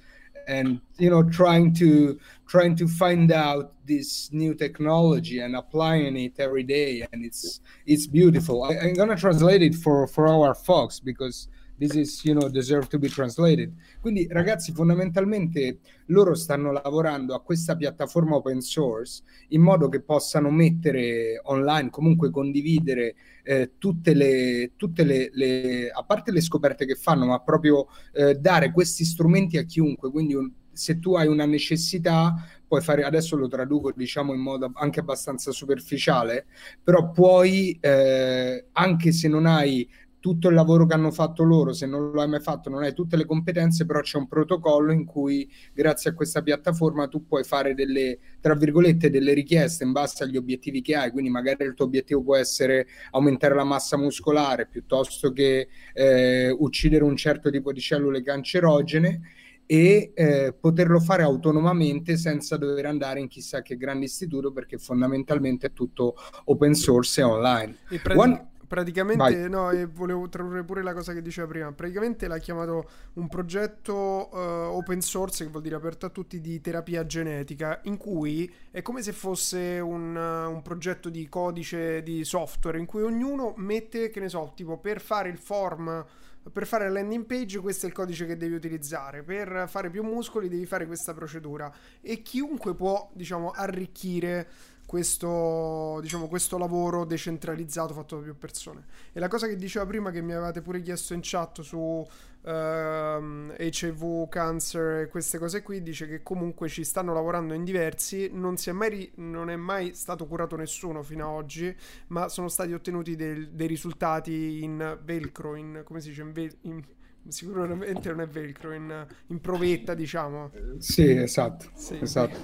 and you know trying to trying to find out this new technology and applying it every day, and it's it's beautiful. I, I'm gonna translate it for for our folks because this is, you know, deserve to be translated. Quindi ragazzi, fondamentalmente loro stanno lavorando a questa piattaforma open source in modo che possano mettere online, comunque condividere eh, tutte, le, tutte le, le, a parte le scoperte che fanno, ma proprio eh, dare questi strumenti a chiunque. Quindi un, se tu hai una necessità, puoi fare, adesso lo traduco diciamo in modo anche abbastanza superficiale, però puoi, eh, anche se non hai tutto il lavoro che hanno fatto loro, se non lo hai mai fatto, non hai tutte le competenze, però c'è un protocollo in cui grazie a questa piattaforma tu puoi fare delle, tra virgolette, delle richieste in base agli obiettivi che hai, quindi magari il tuo obiettivo può essere aumentare la massa muscolare piuttosto che eh, uccidere un certo tipo di cellule cancerogene e eh, poterlo fare autonomamente senza dover andare in chissà che grande istituto perché fondamentalmente è tutto open source e online. E prendi- One Praticamente, Vai. no, e volevo tradurre pure la cosa che diceva prima. Praticamente l'ha chiamato un progetto uh, open source, che vuol dire aperto a tutti, di terapia genetica, in cui è come se fosse un, uh, un progetto di codice di software, in cui ognuno mette, che ne so, tipo per fare il form per fare la landing page questo è il codice che devi utilizzare per fare più muscoli devi fare questa procedura e chiunque può diciamo arricchire questo, diciamo, questo lavoro decentralizzato fatto da più persone. E la cosa che diceva prima, che mi avevate pure chiesto in chat su ehm, HIV, cancer e queste cose qui, dice che comunque ci stanno lavorando in diversi, non, è mai, non è mai stato curato nessuno fino ad oggi, ma sono stati ottenuti del, dei risultati in velcro, in, come si dice, in, ve- in sicuramente non è velcro in, in provetta diciamo sì esatto, sì. esatto.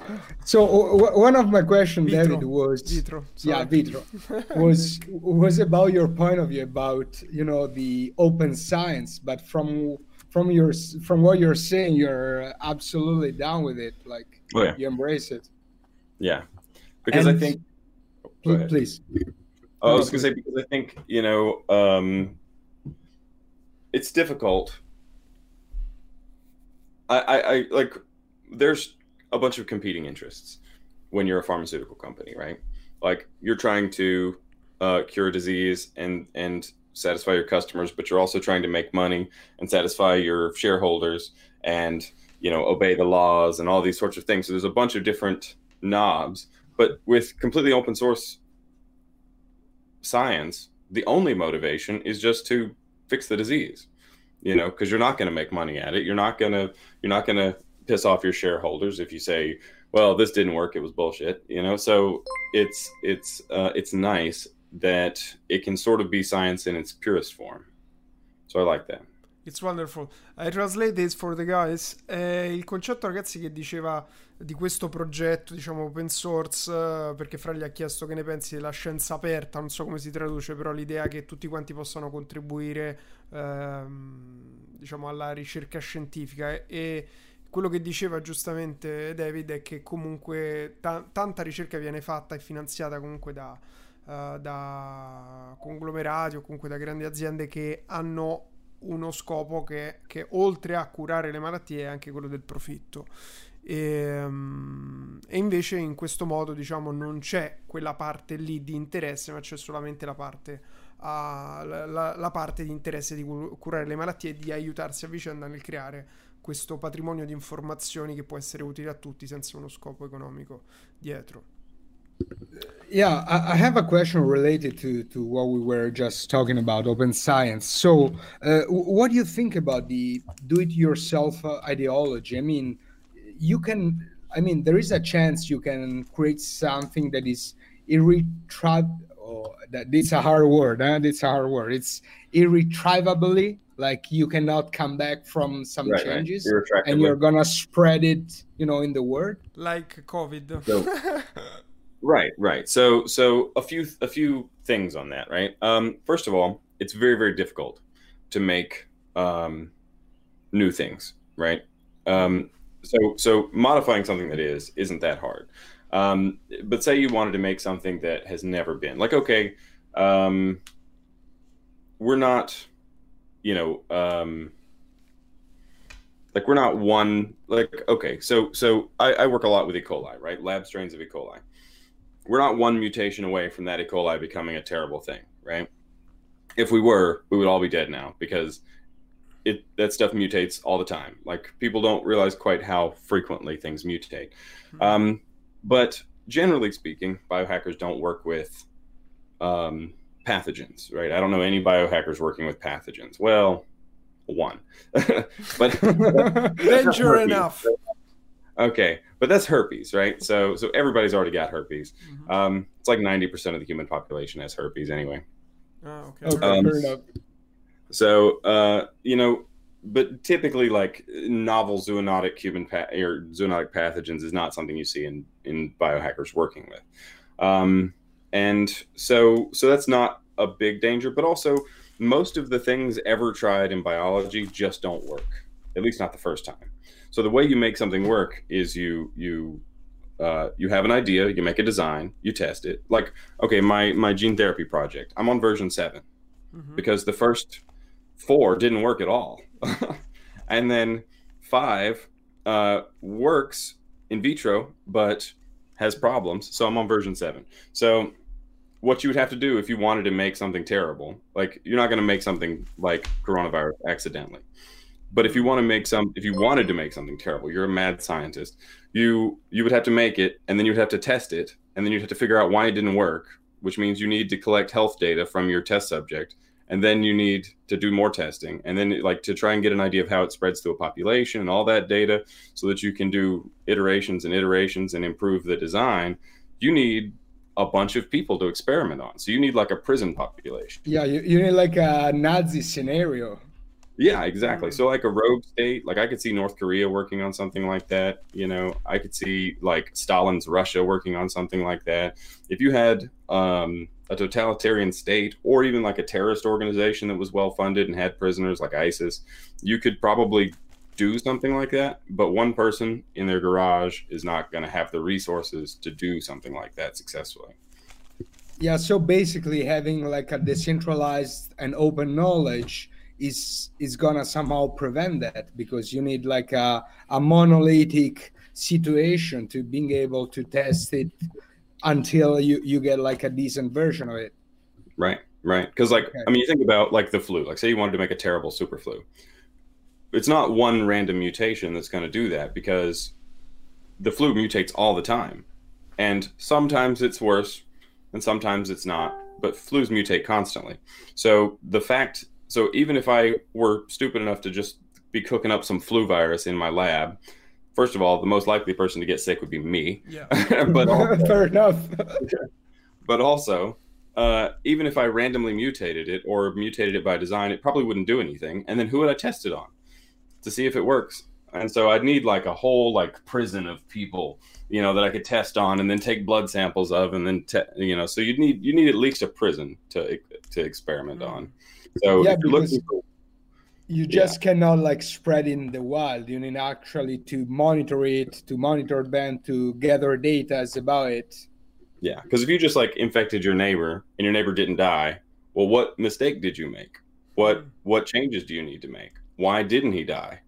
so one of my questions vitro. David was vitro sorry. yeah vitro (laughs) was was about your point of view about you know the open science but from from your from what you're saying you're absolutely down with it like oh, yeah. you embrace it yeah because and i think please, please. Oh, i was going to say because i think you know um it's difficult. I, I, I like there's a bunch of competing interests when you're a pharmaceutical company, right? Like you're trying to uh, cure disease and and satisfy your customers, but you're also trying to make money and satisfy your shareholders and you know obey the laws and all these sorts of things. So there's a bunch of different knobs, but with completely open source science, the only motivation is just to fix the disease you know because you're not going to make money at it. You're not going to you're not going to piss off your shareholders if you say well this didn't work it was bullshit you know? So it's it's uh, it's nice that it can sort of be science in its purest form. So i like that. It's wonderful. I translate this for the guys. Eh, il concetto, ragazzi, che diceva di questo progetto, diciamo, open source, perché Fra gli ha chiesto che ne pensi della scienza aperta, non so come si traduce, però l'idea che tutti quanti possano contribuire, ehm, diciamo, alla ricerca scientifica. E quello che diceva giustamente David è che comunque ta- tanta ricerca viene fatta e finanziata comunque da, uh, da conglomerati o comunque da grandi aziende che hanno uno scopo che, che, oltre a curare le malattie è anche quello del profitto. E, um, e, invece in questo modo diciamo non c'è quella parte lì di interesse ma c'è solamente la parte, uh, la, la, la parte di interesse di curare le malattie e di aiutarsi a vicenda nel creare questo patrimonio di informazioni che può essere utile a tutti senza uno scopo economico dietro. Yeah, I, have a question related to, to what we were just talking about, open science. So, uh, what do you think about the do-it-yourself uh, ideology? I mean, you can. I mean, there is a chance you can create something that is irretrievable. Oh, that it's a hard word. Huh? It's a hard word. It's irretrievably like you cannot come back from some right, changes right. and you're gonna spread it you know in the world like covid so, (laughs) Right, right. So, so a few a few things on that, right? Um, first of all, it's very very difficult to make um, new things, right? Um, so so modifying something that is isn't that hard. Um, but say you wanted to make something that has never been like okay, um, we're not, you know, um, like we're not one like okay. So so I, I work a lot with E. coli, right? Lab strains of E. coli. We're not one mutation away from that E. coli becoming a terrible thing, right? If we were, we would all be dead now because it that stuff mutates all the time. Like people don't realize quite how frequently things mutate. Um, but generally speaking, biohackers don't work with um, pathogens, right? I don't know any biohackers working with pathogens. Well, one, (laughs) but (laughs) Danger enough. Okay, but that's herpes, right? So so everybody's already got herpes. Mhm. Um, it's like ninety percent of the human population has herpes anyway. Okay. Okay, Um, fair enough. So, uh, you know, but typically, like novel zoonotic human pa- or zoonotic pathogens is not something you see in in biohackers working with, um, and so so that's not a big danger. But also, most of the things ever tried in biology just don't work, at least not the first time. So the way you make something work is you you uh, you have an idea, you make a design, you test it. Like, okay, my my gene therapy project, I'm on version seven Mhm. because the first four didn't work at all. (laughs) and then five uh, works in vitro, but has problems. So I'm on version seven. So what you would have to do if you wanted to make something terrible, like you're not going to make something like coronavirus accidentally. But if you want to make some, if you wanted to make something terrible, you're a mad scientist. You you would have to make it, and then you'd have to test it, and then you'd have to figure out why it didn't work. Which means you need to collect health data from your test subject, and then you need to do more testing and then like to try and get an idea of how it spreads to a population and all that data so that you can do iterations and iterations and improve the design you need a bunch of people to experiment on so you need like a prison population Yeah, you, you need like a Nazi scenario. Yeah exactly. Mm. so like a rogue state like i could see north korea working on something like that you know. I could see like stalin's russia working on something like that. If you had um, a totalitarian state or even like a terrorist organization that was well funded and had prisoners like isis you could probably do something like that but one person in their garage is not going to have the resources to do something like that successfully. Yeah, so basically having like a decentralized and open knowledge is is gonna somehow prevent that because you need like a, a monolithic situation to being able to test it until you you get like a decent version of it. Right, right. Because like Okay. I mean, you think about like the flu. Like, say you wanted to make a terrible super flu. It's not one random mutation that's going to do that because the flu mutates all the time, and sometimes it's worse, and sometimes it's not. But flus mutate constantly. So the fact, so even if I were stupid enough to just be cooking up some flu virus in my lab, first of all, the most likely person to get sick would be me. Yeah. (laughs) but (laughs) also, fair enough. (laughs) but also uh, even if i randomly mutated it or mutated it by design it probably wouldn't do anything and then who would i test it on to see if it works and so i'd need like a whole like prison of people you know that i could test on and then take blood samples of and then te- you know so you'd need you need at least a prison to to experiment Mm. on so Yeah, because- for you just cannot like spread in the wild. You need actually to monitor it, to monitor them, to gather data about it. Yeah, because if you just like infected your neighbor and your neighbor didn't die, well, what mistake did you make? What Mm. what changes do you need to make? Why didn't he die?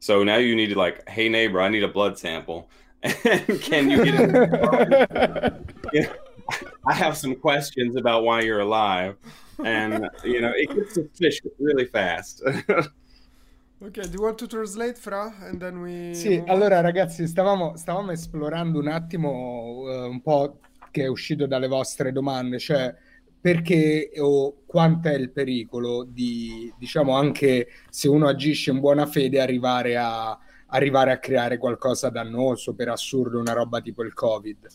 So now you need to like, hey neighbor, I need a blood sample. (laughs) And can you get it? (laughs) (laughs) I have some questions about why you're alive, and you know it gets suspicious really fast. (laughs) Okay, do you want to translate, Fra? And then we. Sì, allora ragazzi, stavamo, stavamo esplorando un attimo eh, un po' che è uscito dalle vostre domande, cioè perché o quanto è il pericolo di, diciamo, anche se uno agisce in buona fede, arrivare a, arrivare a creare qualcosa dannoso, per assurdo, una roba tipo il Covid.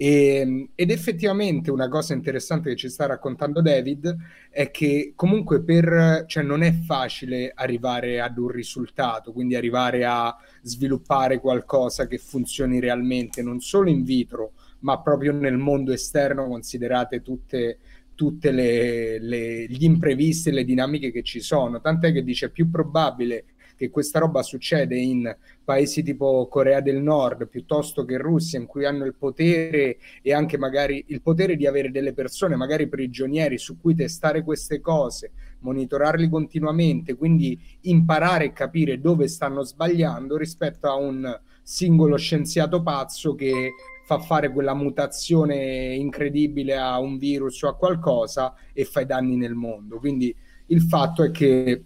E- ed effettivamente una cosa interessante che ci sta raccontando David è che comunque per, cioè non è facile arrivare ad un risultato, quindi arrivare a sviluppare qualcosa che funzioni realmente, non solo in vitro, ma proprio nel mondo esterno, considerate tutte, tutte le, le- gli imprevisti e le dinamiche che ci sono. Tant'è che dice più probabile che questa roba succede in paesi tipo Corea del Nord piuttosto che Russia, in cui hanno il potere e anche magari il potere di avere delle persone, magari prigionieri, su cui testare queste cose, monitorarli continuamente, quindi imparare e capire dove stanno sbagliando rispetto a un singolo scienziato pazzo che fa fare quella mutazione incredibile a un virus o a qualcosa e fa i danni nel mondo. Quindi il fatto è che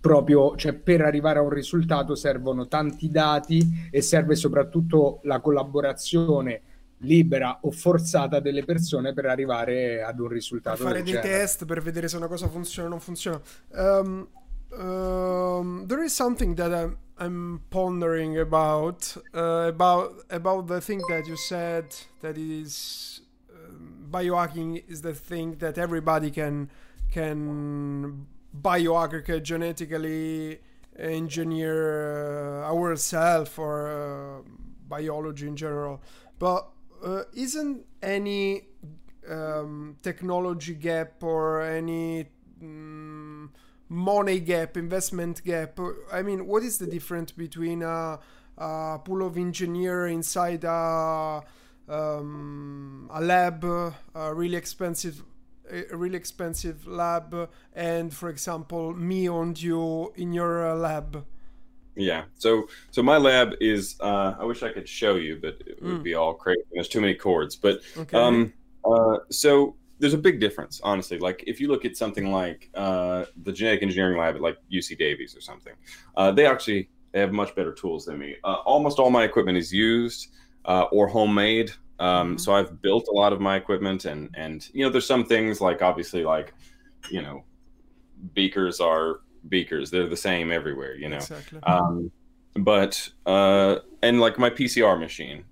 proprio cioè, per arrivare a un risultato servono tanti dati e serve soprattutto la collaborazione libera o forzata delle persone per arrivare ad un risultato. Per fare dei genere. test per vedere se una cosa funziona o non funziona. Um, um, there is something that I'm, I'm pondering about uh, about about the thing that you said that is um, biohacking is the thing that everybody can can biohack genetically engineer uh, ourselves or uh, biology in general but uh, isn't any um, technology gap or any mm, money gap, investment gap? I mean, what is the difference between a, a pool of engineer inside a, um, a lab, a really expensive, a really expensive lab, and for example, me and you in your uh, lab? Yeah. So so my lab is uh, I wish I could show you, but it would Mm. be all crazy. There's too many cords. But Okay. um uh so there's a big difference, honestly. Like if you look at something like uh the genetic engineering lab at like UC Davies or something, uh, they actually they have much better tools than me. Uh, almost all my equipment is used uh, or homemade. Um, Mhm. So I've built a lot of my equipment, and and you know there's some things like obviously like you know beakers are beakers. They're the same everywhere. You know. exactly. Um, but uh, and like my PCR machine,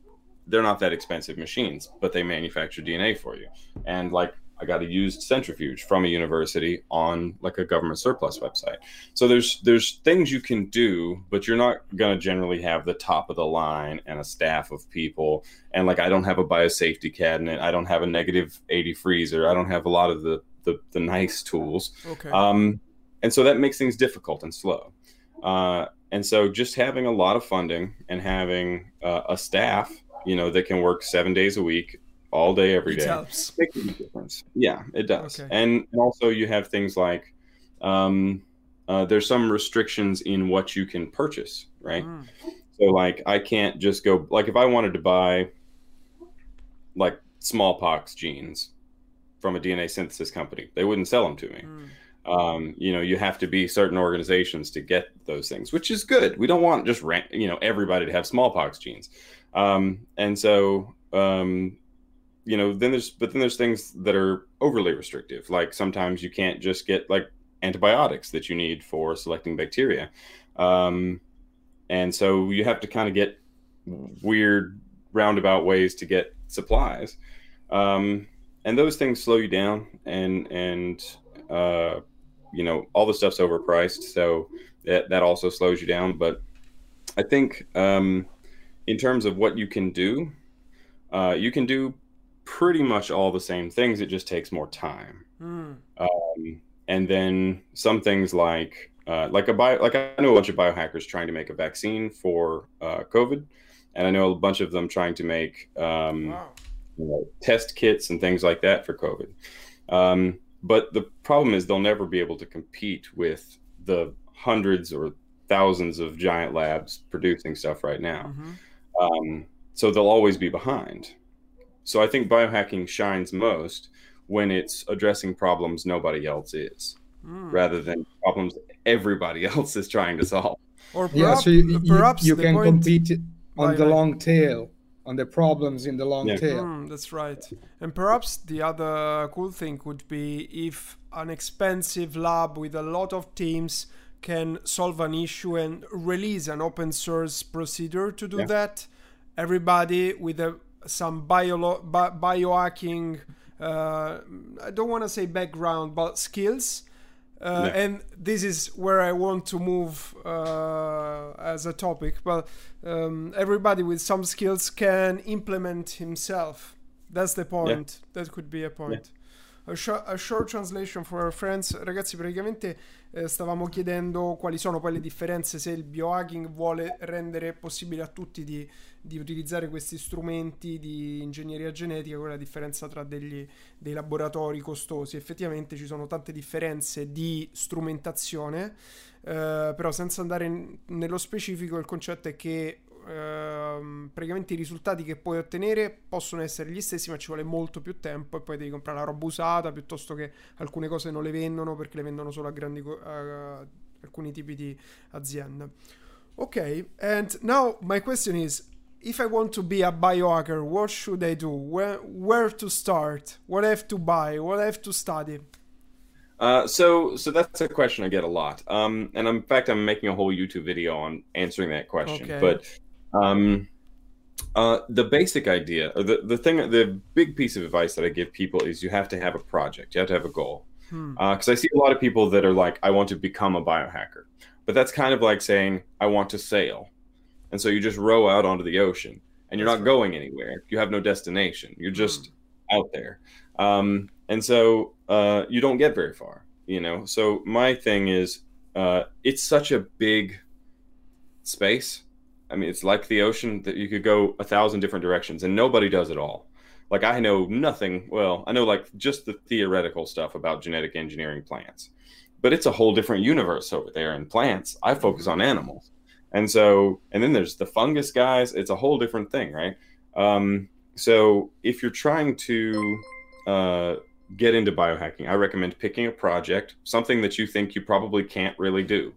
they're not that expensive machines, but they manufacture DNA for you. And like I got a used centrifuge from a university on like a government surplus website. So there's there's things you can do, but you're not gonna generally have the top of the line and a staff of people. And like I don't have a biosafety cabinet, I don't have a negative 80 freezer, I don't have a lot of the the, the nice tools. okay. Um, and so that makes things difficult and slow. Uh, and so just having a lot of funding and having uh, a staff, you know, that can work seven days a week, all day, every it day, helps. makes a difference. Yeah, it does. Okay. And, and also you have things like um, uh, there's some restrictions in what you can purchase, right? Mm. So like I can't just go like if I wanted to buy like smallpox genes from a DNA synthesis company, they wouldn't sell them to me Mm. um, you know you have to be certain organizations to get those things which is good we don't want just you know everybody to have smallpox genes um, and so um, you know then there's but then there's things that are overly restrictive. Like sometimes you can't just get like antibiotics that you need for selecting bacteria. Um, and so you have to kind of get weird roundabout ways to get supplies. Um, and those things slow you down and and uh, you know all the stuff's overpriced so that that also slows you down. But i think um, in terms of what you can do uh, you can do pretty much all the same things it just takes more time Mm. um, and then some things like uh, like a bio like i know a bunch of biohackers trying to make a vaccine for uh, covid and i know a bunch of them trying to make um, Wow. you know, test kits and things like that for COVID. Um, but the problem is they'll never be able to compete with the hundreds or thousands of giant labs producing stuff right now. Mhm. Um, so they'll always be behind. So I think biohacking shines most when it's addressing problems nobody else is, Mm. rather than problems everybody (laughs) else is trying to solve. Or Yeah, perhaps, so you, you, perhaps you the can compete on the long tail, on the problems in the long Yeah. tail. Mm, that's right. And perhaps the other cool thing would be if an expensive lab with a lot of teams can solve an issue and release an open source procedure to do Yeah. that. Everybody with a, some bio, bi- biohacking, uh, I don't want to say background, but skills. Uh, Yeah. And this is where I want to move uh, as a topic. But um, everybody with some skills can implement himself. That's the point. That could be a point. A, sh- a short translation for our friends. Ragazzi, praticamente eh, stavamo chiedendo quali sono poi le differenze se il biohacking vuole rendere possibile a tutti di, di utilizzare questi strumenti di ingegneria genetica, qual è la differenza tra degli, dei laboratori costosi. Effettivamente ci sono tante differenze di strumentazione, eh, però senza andare in, nello specifico il concetto è che ehm, praticamente i risultati che puoi ottenere possono essere gli stessi, ma ci vuole molto più tempo e poi devi comprare la roba usata piuttosto che alcune cose non le vendono perché le vendono solo a grandi co- a alcuni tipi di aziende. Ok, and now my question is if I want to be a biohacker, what should I do? Where, where to start? What I have to buy? What I have to study? Uh, so, so that's a question I get a lot. Um, and in fact, I'm making a whole YouTube video on answering that question. Okay. But um, uh, the basic idea, or the the thing, the big piece of advice that I give people is you have to have a project. You have to have a goal. Hmm. Because I see a lot of people that are like, I want to become a biohacker, but that's kind of like saying I want to sail, and so you just row out onto the ocean, and you're That's not right. going anywhere. You have no destination. You're just out there, um, and so uh, you don't get very far. You know. So my thing is, uh, it's such a big space. I mean, it's like the ocean that you could go a thousand different directions, and nobody does it all. Like I know nothing. Well, I know like just the theoretical stuff about genetic engineering plants, but it's a whole different universe over there in plants. I focus on animals, and so and then there's the fungus guys. It's a whole different thing, right? Um, so if you're trying to uh, get into biohacking, I recommend picking a project, something that you think you probably can't really do.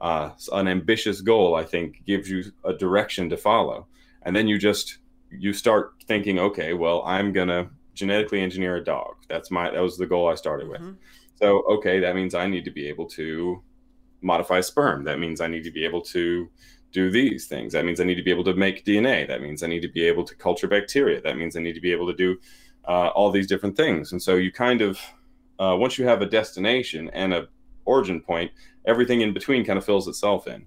Uh, an ambitious goal, I think, gives you a direction to follow, and then you just you start thinking, okay, well, I'm gonna genetically engineer a dog. That's my that was the goal I started with. Mhm. So okay, that means I need to be able to modify sperm. That means I need to be able to do these things. That means I need to be able to make DNA. That means I need to be able to culture bacteria. That means I need to be able to do uh, all these different things. And so you kind of uh, once you have a destination and a origin point, everything in between kind of fills itself in.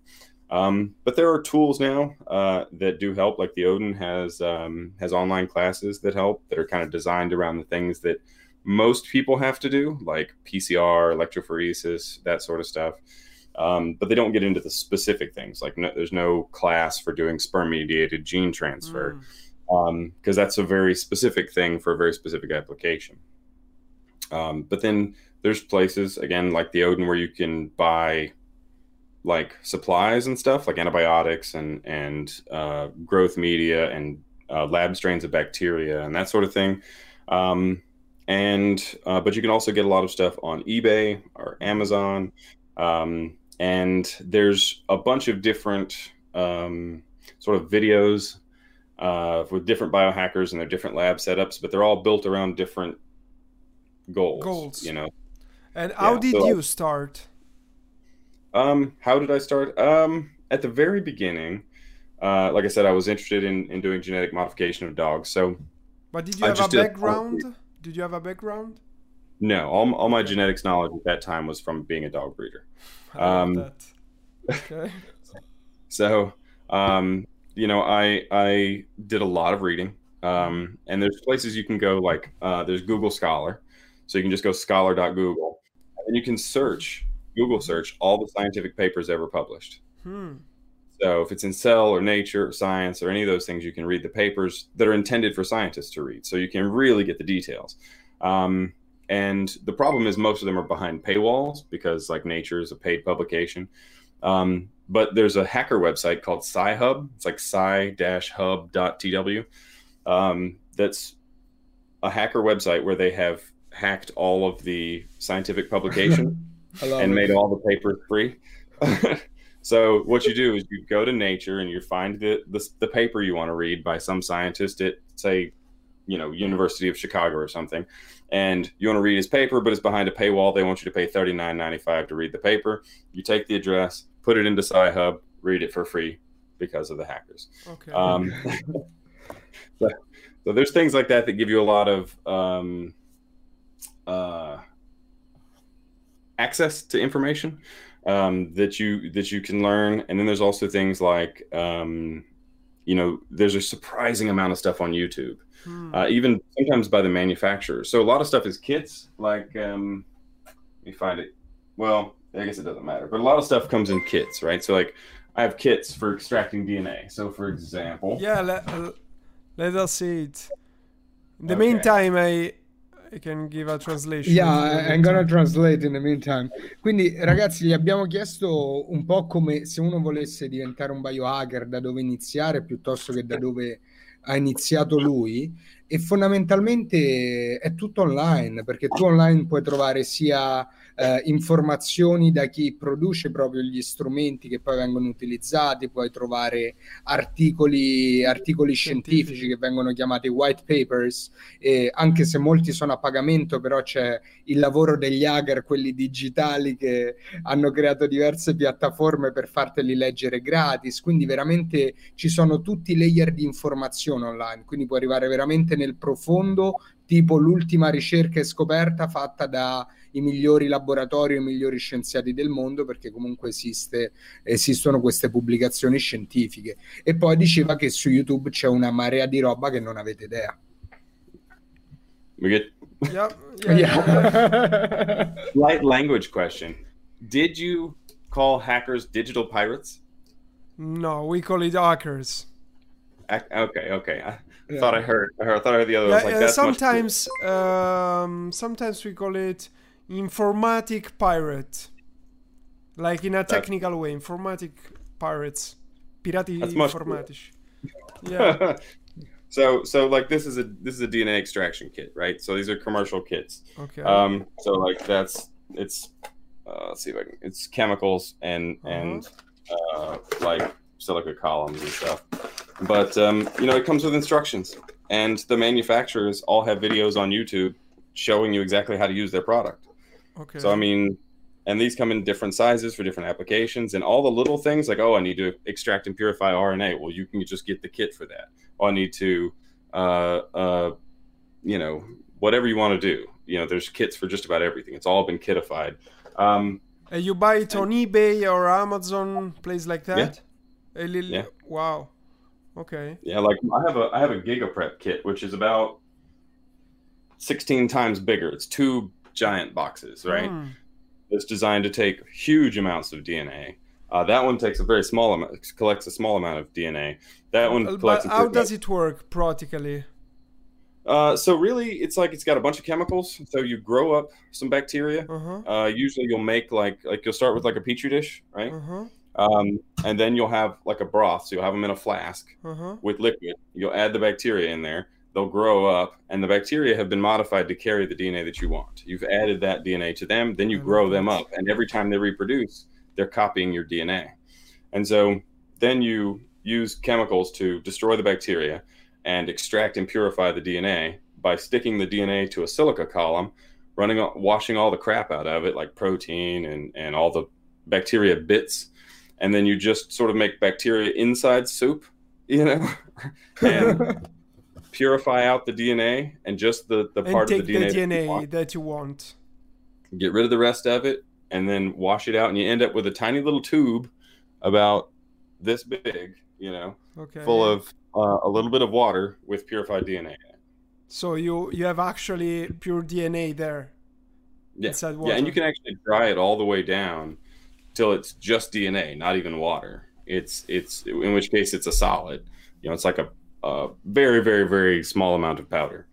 Um, but there are tools now uh, that do help. Like the Odin has um, has online classes that help that are kind of designed around the things that most people have to do, like PCR, electrophoresis, that sort of stuff. Um, but they don't get into the specific things. Like no, there's no class for doing sperm mediated gene transfer Mm. because that's a very specific thing for a very specific application. Um, but then there's places again like the Odin where you can buy like supplies and stuff like antibiotics and and uh, growth media and uh, lab strains of bacteria and that sort of thing. Um, and uh, but you can also get a lot of stuff on eBay or Amazon. Um, and there's a bunch of different um, sort of videos uh, with different biohackers and their different lab setups, but they're all built around different goals. Goals. You know. And how Yeah, did so- you start? Um, how did I start? Um, at the very beginning, uh, like I said, I was interested in, in doing genetic modification of dogs. So But did you I have a just did- background? Did you have a background? no, all, all my Okay. genetics knowledge at that time was from being a dog breeder. (laughs) Um, that. Okay. (laughs) So, um, you know, I I did a lot of reading, um, and there's places you can go like uh, there's Google Scholar, so you can just go scholar.google, and you can search Google search all the scientific papers ever published. Hmm. So if it's in Cell or Nature or Science or any of those things, you can read the papers that are intended for scientists to read. So you can really get the details. Um, and the problem is most of them are behind paywalls because like Nature is a paid publication. Um, but there's a hacker website called SciHub. It's like sci-hub.tw. Um, that's a hacker website where they have hacked all of the scientific publication (laughs) and it. made all the papers free. (laughs) so what you do is you go to Nature and you find the, the the paper you want to read by some scientist at say, you know, University of Chicago or something, and you want to read his paper, but it's behind a paywall. They want you to pay thirty nine ninety five to read the paper. You take the address, put it into SciHub, read it for free because of the hackers. Okay. Um, (laughs) so, so there's things like that that give you a lot of um, uh, access to information um, that you that you can learn, and then there's also things like um, you know, there's a surprising amount of stuff on YouTube, Hmm. uh, even sometimes by the manufacturer. So a lot of stuff is kits. Like, um, let me find it. Well, I guess it doesn't matter, but a lot of stuff comes in kits, right? So like, I have kits for extracting DNA. So for example, Yeah, let, uh, let us see it. In the Okay. meantime, I can give a translation. Yeah, I'm gonna translate in the meantime. Quindi, ragazzi, gli abbiamo chiesto un po' come se uno volesse diventare un biohacker, da dove iniziare piuttosto che da dove ha iniziato lui. E fondamentalmente è tutto online, perché tu online puoi trovare sia eh, informazioni da chi produce proprio gli strumenti che poi vengono utilizzati, puoi trovare articoli, articoli scientifici. che vengono chiamati white papers, e anche se molti sono a pagamento, però c'è il lavoro degli hacker, quelli digitali che hanno creato diverse piattaforme per farteli leggere gratis, quindi veramente ci sono tutti i layer di informazione online, quindi puoi arrivare veramente nel profondo, tipo l'ultima ricerca e scoperta fatta dai migliori laboratori e i migliori scienziati del mondo, perché comunque esiste, esistono queste pubblicazioni scientifiche. E poi diceva che su YouTube c'è una marea di roba che non avete idea. we get Yeah, yeah, yeah. (laughs) Light language question. Did you call hackers digital pirates? No, we call it hackers. Ac- Okay, okay. I Yeah. thought I heard. I heard- I thought I heard the other. I Yeah, was like, uh, that's much cooler. sometimes, um, sometimes we call it informatic pirate, like in a That's- technical way. Informatic pirates, pirati That's informatici. (laughs) Yeah. so so like this is a this is a DNA extraction kit, right? So these are commercial kits. Okay. Um, so like that's it's uh, let's see if I can. It's chemicals and and uh, like silica columns and stuff. But um, you know, it comes with instructions, and the manufacturers all have videos on YouTube showing you exactly how to use their product. Okay. So I mean, and these come in different sizes for different applications, and all the little things like, oh, I need to extract and purify RNA. Well, you can just get the kit for that. Oh, I need to, uh, uh, you know, whatever you want to do. You know, there's kits for just about everything. It's all been kitified. Um, Uh, you buy it on eBay or Amazon, place like that. Yeah. A little. Yeah. Wow. Okay. yeah, like I have a I have a GigaPrep kit, which is about 16 times bigger. It's two giant boxes, right? Hmm. It's designed to take huge amounts of DNA. Uh, that one takes a very small amount, collects a small amount of DNA. That one Uh, collects. But how does it work practically? Uh, so really, it's like it's got a bunch of chemicals. So you grow up some bacteria. Uh huh. Uh, usually, you'll make like like you'll start with like a petri dish, right? Uh huh. Um, and then you'll have like a broth. So you'll have them in a flask Uh huh. with liquid. You'll add the bacteria in there. They'll grow up, and the bacteria have been modified to carry the DNA that you want. You've added that DNA to them, then you oh grow them up, and every time they reproduce, they're copying your DNA. And so then you use chemicals to destroy the bacteria and extract and purify the DNA by sticking the DNA to a silica column, running, washing all the crap out of it, like protein and and all the bacteria bits, and then you just sort of make bacteria inside soup, you know, (laughs) and (laughs) purify out the DNA and just the the And part of the the DNA, that you want. that you want. get rid of the rest of it, and then wash it out, and you end up with a tiny little tube about this big, you know, Okay. full of uh, a little bit of water with purified DNA. So you you have actually pure DNA there. Yeah, Inside yeah, and you can actually dry it all the way down till it's just DNA, not even water. It's it's in which case it's a solid. You know, it's like a, a very very very small amount of powder.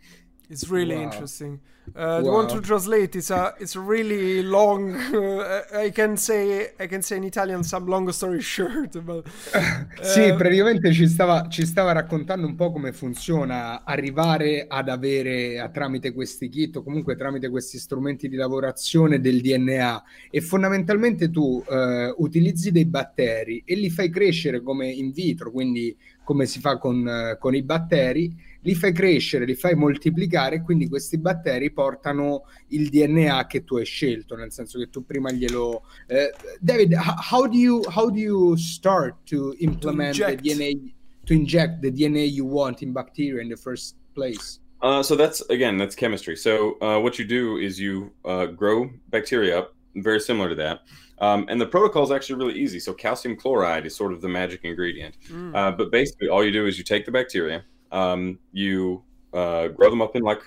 It's really Wow. interesting. Uh, do you want Wow. to translate? It's a it's a really long. Uh, I can say I can say in Italian some long story (laughs) short, but (laughs) Sì, Eh, praticamente ci stava, ci stava raccontando un po' come funziona arrivare ad avere a- tramite questi kit o comunque tramite questi strumenti di lavorazione del DNA e fondamentalmente tu eh, utilizzi dei batteri e li fai crescere come in vitro, quindi come si fa con, eh, con i batteri, li fai crescere, li fai moltiplicare e quindi questi batteri portano il DNA che tu hai scelto, nel senso che tu prima glielo uh, David, how do you how do you start to implement the. DNA to inject the DNA you want in bacteria in the first place? Uh, so that's again that's chemistry. So uh, what you do is you uh, grow bacteria up very similar to that. Um, and the protocol is actually really easy. So calcium chloride is sort of the magic ingredient. Mm. Uh, but basically, all you do is you take the bacteria, um, you uh, grow them up in like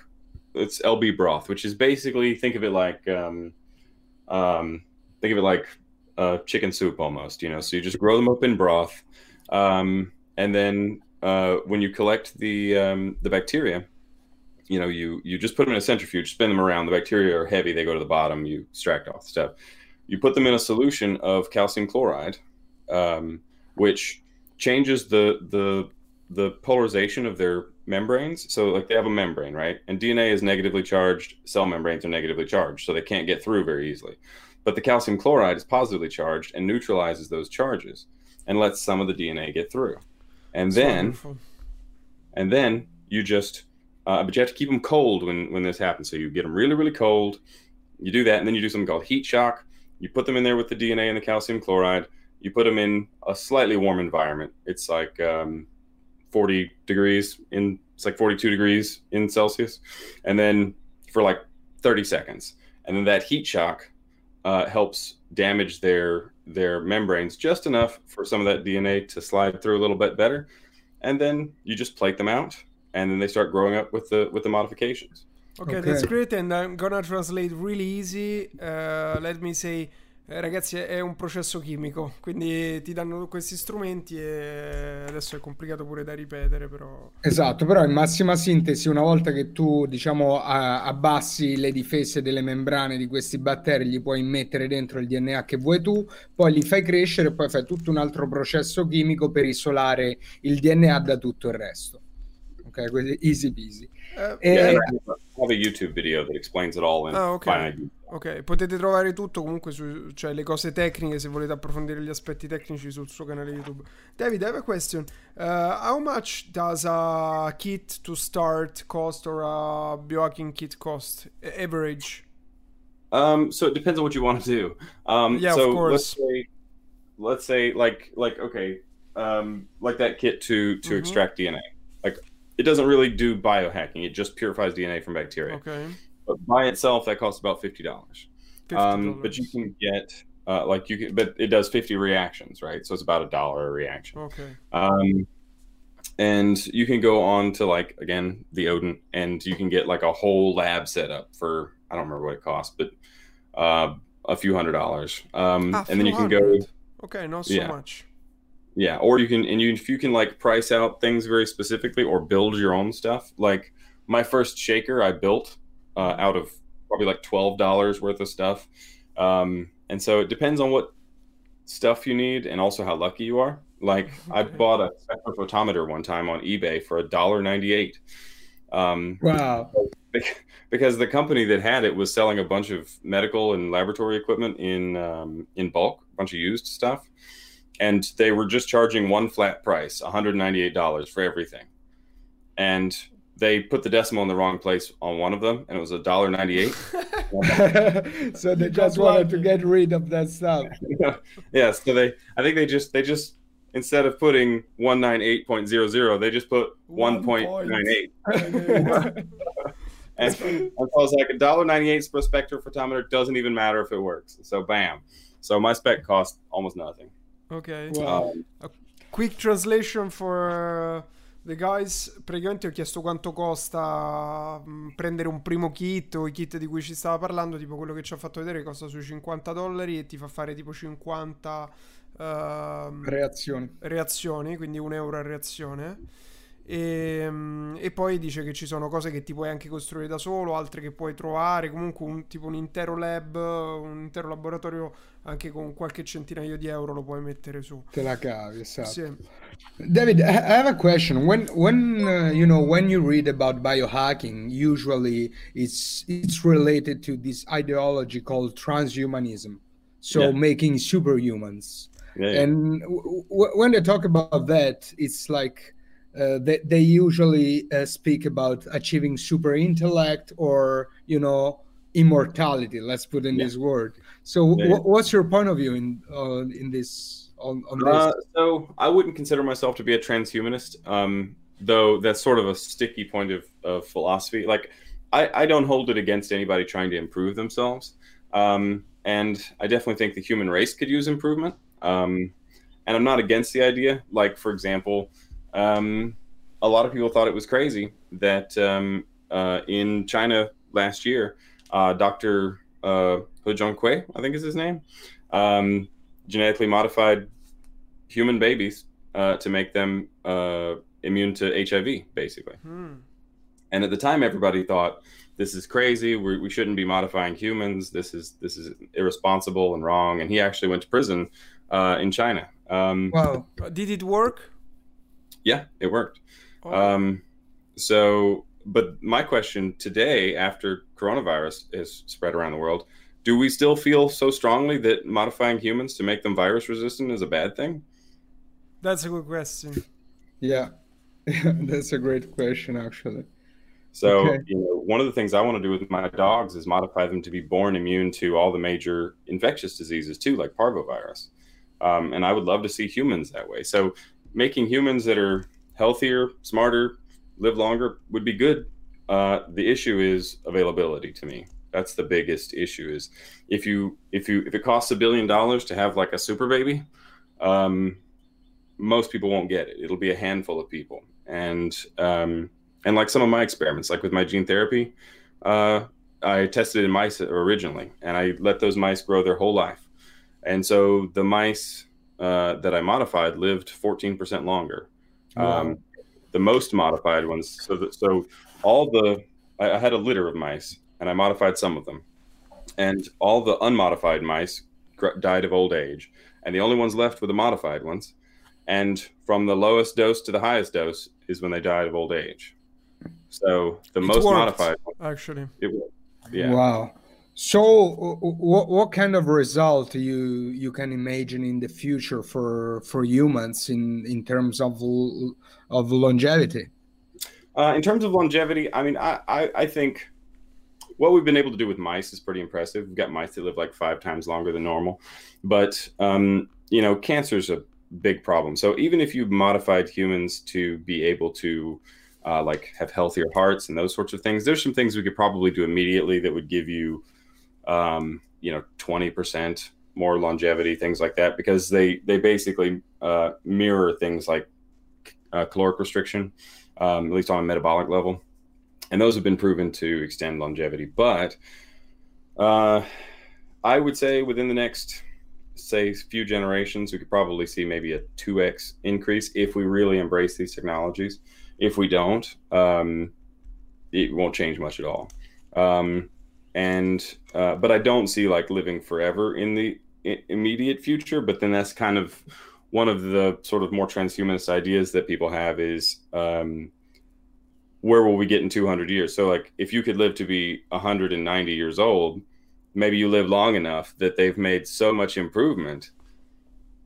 it's LB broth, which is basically think of it like um, um, think of it like uh, chicken soup almost. You know, so you just grow them up in broth, um, and then uh, when you collect the um, the bacteria, you know, you you just put them in a centrifuge, spin them around. The bacteria are heavy; they go to the bottom. You extract off stuff. You put them in a solution of calcium chloride, um, which changes the the the polarization of their membranes. So, like they have a membrane, right? And DNA is negatively charged. Cell membranes are negatively charged, so they can't get through very easily. But the calcium chloride is positively charged and neutralizes those charges and lets some of the DNA get through. And It's then wonderful. and then you just uh, but you have to keep them cold when when this happens so you get them really really cold you do that and then you do something called heat shock you put them in there with the dna and the calcium chloride you put them in a slightly warm environment it's like um, 40 degrees in it's like 42 degrees in celsius and then for like 30 seconds. And then that heat shock uh, helps damage their their membranes just enough for some of that dna to slide through a little bit better. And then you just plate them out and then they start growing up with the with the modifications. Ok, that's great and I'm gonna translate really easy. Uh, let me say, eh, ragazzi, è un processo chimico, quindi ti danno questi strumenti e adesso è complicato pure da ripetere, però... Esatto, però in massima sintesi, una volta che tu, diciamo, abbassi le difese delle membrane di questi batteri, gli puoi mettere dentro il DNA che vuoi tu, poi li fai crescere e poi fai tutto un altro processo chimico per isolare il DNA da tutto il resto. Ok, quindi easy peasy. Eh, E- yeah, and I have a youtube video that explains it all in Ah, ok. finite detail. Ok, potete trovare tutto comunque su, cioè le cose tecniche se volete approfondire gli aspetti tecnici sul suo canale YouTube. David, I have a question. Uh, how much does a kit to start cost or a biohacking kit cost? Average. Um, so it depends on what you want to do. Um, Yeah, of course. let's say, let's say like like okay, um, like that kit to to Mhm. extract DNA. It doesn't really do biohacking; it just purifies DNA from bacteria. Ok. But by itself, that costs about fifty dollars. Um, $50. but you can get uh, like you can, but it does fifty reactions, right? So it's about a dollar a reaction. Ok. Um, and you can go on to like again the Odin, and you can get like a whole lab setup for I don't remember what it costs, but uh, a few hundred dollars. Um, Ah, and then you can go. Ok, not so Yeah. much. Yeah, or you can and you if you can like price out things very specifically or build your own stuff. Like my first shaker, I built uh, out of probably like twelve dollars worth of stuff. Um, and so it depends on what stuff you need and also how lucky you are. Like (laughs) I bought a spectrophotometer one time on eBay for a dollar ninety eight. Um, Wow. because the company that had it was selling a bunch of medical and laboratory equipment in um, in bulk, a bunch of used stuff, and they were just charging one flat price, one hundred ninety eight dollars for everything, and they put the decimal in the wrong place on one of them, and it was a dollar ninety eight. (laughs) so they just wanted to get rid of that stuff. (laughs) yeah, so they, I think they just they just instead of putting one nine eight point zero zero, they just put one point nine eight. (laughs) And, and I was like, a dollar ninety eight per spectrophotometer doesn't even matter if it works. So bam. So my spec cost almost nothing. Ok. Wow. Quick translation for uh, the guys. Praticamente ho chiesto quanto costa mh, prendere un primo kit o i kit di cui ci stava parlando. Tipo quello che ci ha fatto vedere costa sui 50 dollari e ti fa fare tipo 50 ehm, Reazioni. reazioni, quindi un euro a reazione. E, mm, e poi dice che ci sono cose che ti puoi anche costruire da solo, altre che puoi trovare, comunque un, tipo un intero lab, un intero laboratorio anche con qualche centinaio di euro lo puoi mettere su. Te la cavi, esatto. Sì. David, I I have a question. When when uh, you know when you read about biohacking, usually it's it's related to this ideology called transhumanism, so Yeah. making superhumans. yeah, yeah. And w- w- when they talk about that, it's like uh, they they usually uh, speak about achieving super intellect or you know immortality. Let's put in Yeah. this word. So, Yeah. wh- what's your point of view in uh, in this on, on this? Uh, so I wouldn't consider myself to be a transhumanist, um, though that's sort of a sticky point of, of philosophy. Like I, I don't hold it against anybody trying to improve themselves. Um, and I definitely think the human race could use improvement. Um, and I'm not against the idea. Like, for example, um, a lot of people thought it was crazy that um, uh, in China last year, uh, Dr. Uh, He Jiankui, I think is his name, um, genetically modified human babies uh, to make them uh, immune to HIV, basically. Hmm. And at the time, everybody thought this is crazy. We're, we should not be modifying humans. This is this is irresponsible and wrong. And he actually went to prison uh, in China. Um, wow. Did it work? Yeah, it worked. Oh. Um, so, but my question today, after coronavirus is spread around the world, do we still feel so strongly that modifying humans to make them virus resistant is a bad thing? That's a good question. Yeah, (laughs) that's a great question, actually. So, Okay. you know, one of the things I want to do with my dogs is modify them to be born immune to all the major infectious diseases too, like parvovirus. Um, and I would love to see humans that way. So, making humans that are healthier, smarter, live longer would be good. Uh, the issue is availability to me. That's the biggest issue. Is if you if you if it costs a billion dollars to have like a super baby, um, most people won't get it. It'll be a handful of people, and um, and like some of my experiments, like with my gene therapy, uh, I tested in mice originally, and I let those mice grow their whole life, and so the mice uh, that I modified lived 14% longer. Wow. Um, the most modified ones, so that, so all the I, I had a litter of mice, and I modified some of them, and all the unmodified mice gr- died of old age, and the only ones left were the modified ones, and from the lowest dose to the highest dose is when they died of old age. So the It most worked. modified, Actually, it yeah. Wow. So, what what kind of result you you can imagine in the future for for humans in in terms of of longevity? Uh, in terms of longevity, I mean, I, I, I think what we've been able to do with mice is pretty impressive. We've got mice that live like five times longer than normal, but um, you know, cancer is a big problem. So even if you've modified humans to be able to uh, like have healthier hearts and those sorts of things, there's some things we could probably do immediately that would give you, um, you know, twenty percent more longevity, things like that, because they they basically uh, mirror things like uh, caloric restriction um, at least on a metabolic level. And those have been proven to extend longevity. But uh, I would say within the next, say, few generations, we could probably see maybe a 2x increase if we really embrace these technologies. If we don't, um, it won't change much at all. Um, and uh, but I don't see like living forever in the i- immediate future. But then that's kind of one of the sort of more transhumanist ideas that people have is um, where will we get in 200 years? So, like, if you could live to be 190 years old, maybe you live long enough that they've made so much improvement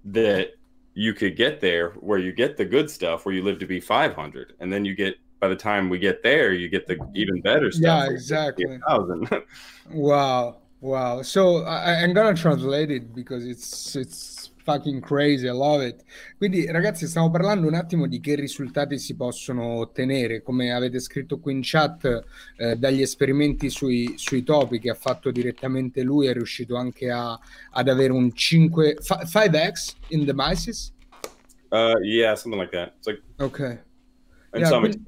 that you could get there where you get the good stuff, where you live to be 500, and then you get by the time we get there, you get the even better stuff. Yeah, exactly. (laughs) 1,000. (laughs) Wow, wow. So I, I'm gonna translate it because it's it's fucking crazy. I love it. Quindi, ragazzi, stiamo parlando un attimo di che risultati si possono ottenere. Come avete scritto qui in chat, eh, dagli esperimenti sui, sui topi che ha fatto direttamente lui, è riuscito anche a, ad avere un 5 fi- 5x in the mice. uh, yeah, something like that. It's like Ok. In.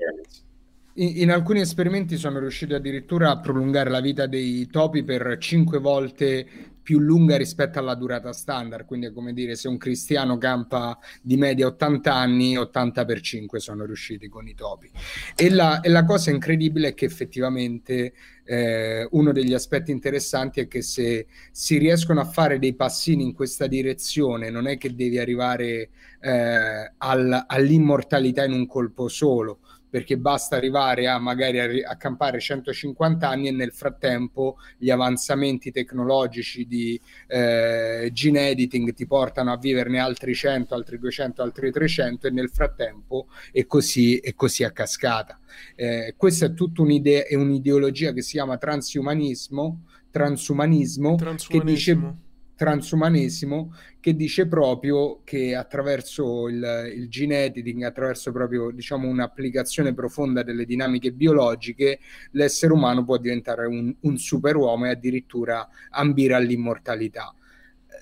In, in alcuni esperimenti sono riusciti addirittura a prolungare la vita dei topi per 5 volte più lunga rispetto alla durata standard. Quindi è come dire, se un cristiano campa di media 80 anni, 80 per 5 sono riusciti con i topi. E la, e la cosa incredibile è che effettivamente eh, uno degli aspetti interessanti è che se si riescono a fare dei passini in questa direzione, non è che devi arrivare eh, al- all'immortalità in un colpo solo perché basta arrivare a magari a, campare 150 anni e nel frattempo gli avanzamenti tecnologici di eh, gene editing ti portano a viverne altri 100, altri 200, altri 300 e nel frattempo e così, e così a cascata. Eh, questa è tutta un'idea, è un'ideologia che si chiama transumanismo, transumanismo che dice transumanismo. Transumanesimo che dice proprio che attraverso il, il gene editing, attraverso proprio diciamo un'applicazione profonda delle dinamiche biologiche, l'essere umano può diventare un, un superuomo e addirittura ambire all'immortalità.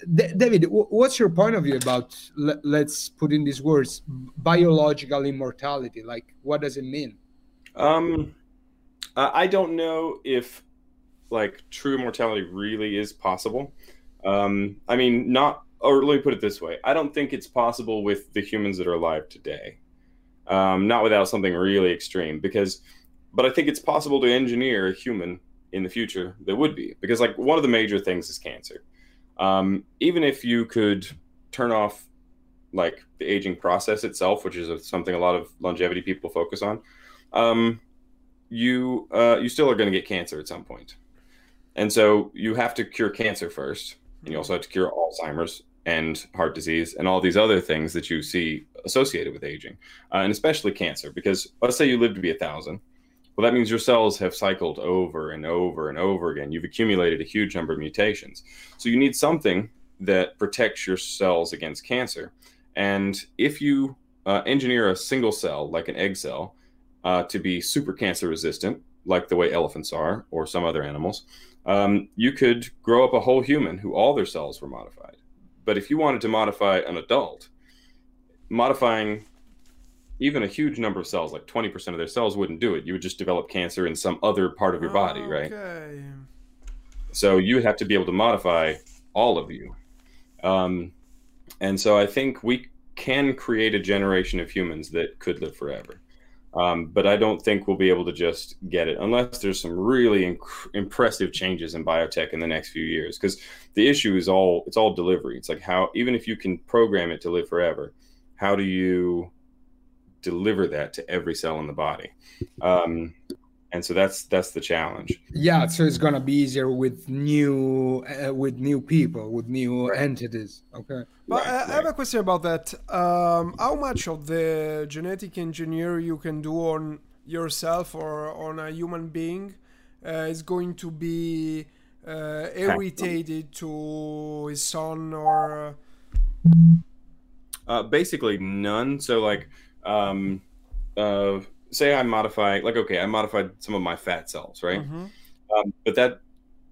David, what's your point of view about let's put in these words biological immortality? Like, what does it mean? Um, I don't know if like true immortality really is possible. Um, I mean, not, or let me put it this way I don't think it's possible with the humans that are alive today. Um, not without something really extreme, because, but I think it's possible to engineer a human in the future that would be, because, like, one of the major things is cancer. Um, even if you could turn off, like, the aging process itself, which is something a lot of longevity people focus on, um, you uh, you still are going to get cancer at some point. And so you have to cure cancer first and you also have to cure Alzheimer's and heart disease and all these other things that you see associated with aging, uh, and especially cancer. Because let's say you live to be a thousand, well, that means your cells have cycled over and over and over again. You've accumulated a huge number of mutations. So you need something that protects your cells against cancer. And if you uh, engineer a single cell, like an egg cell, uh, to be super cancer resistant, like the way elephants are or some other animals, um, you could grow up a whole human who all their cells were modified. But if you wanted to modify an adult, modifying even a huge number of cells, like 20% of their cells, wouldn't do it. You would just develop cancer in some other part of your body, right? Okay. So you would have to be able to modify all of you. Um, and so I think we can create a generation of humans that could live forever. Um, but I don't think we'll be able to just get it unless there's some really inc- impressive changes in biotech in the next few years. Because the issue is all it's all delivery. It's like how even if you can program it to live forever, how do you deliver that to every cell in the body? Um, and so that's that's the challenge. Yeah so it's gonna be easier with new uh, with new people with new right. entities. Okay. But right, uh, right. i have a question about that. Um, how much of the genetic engineer you can do on yourself or on a human being uh, is going to be uh, irritated to his son or uh, basically none. So like um, uh, say I modify, like, okay, I modified some of my fat cells, right? Mm-hmm. Um, but that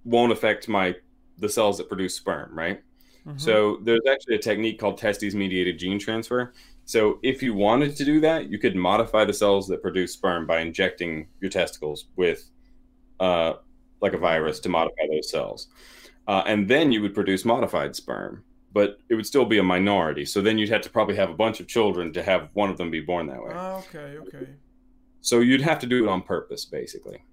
won't affect my the cells that produce sperm, right? Mm-hmm. So there's actually a technique called testes mediated gene transfer. So if you wanted to do that, you could modify the cells that produce sperm by injecting your testicles with, uh, like a virus to modify those cells, uh, and then you would produce modified sperm. But it would still be a minority. So then you'd have to probably have a bunch of children to have one of them be born that way. Okay, okay. So you'd have to do it on purpose, basically.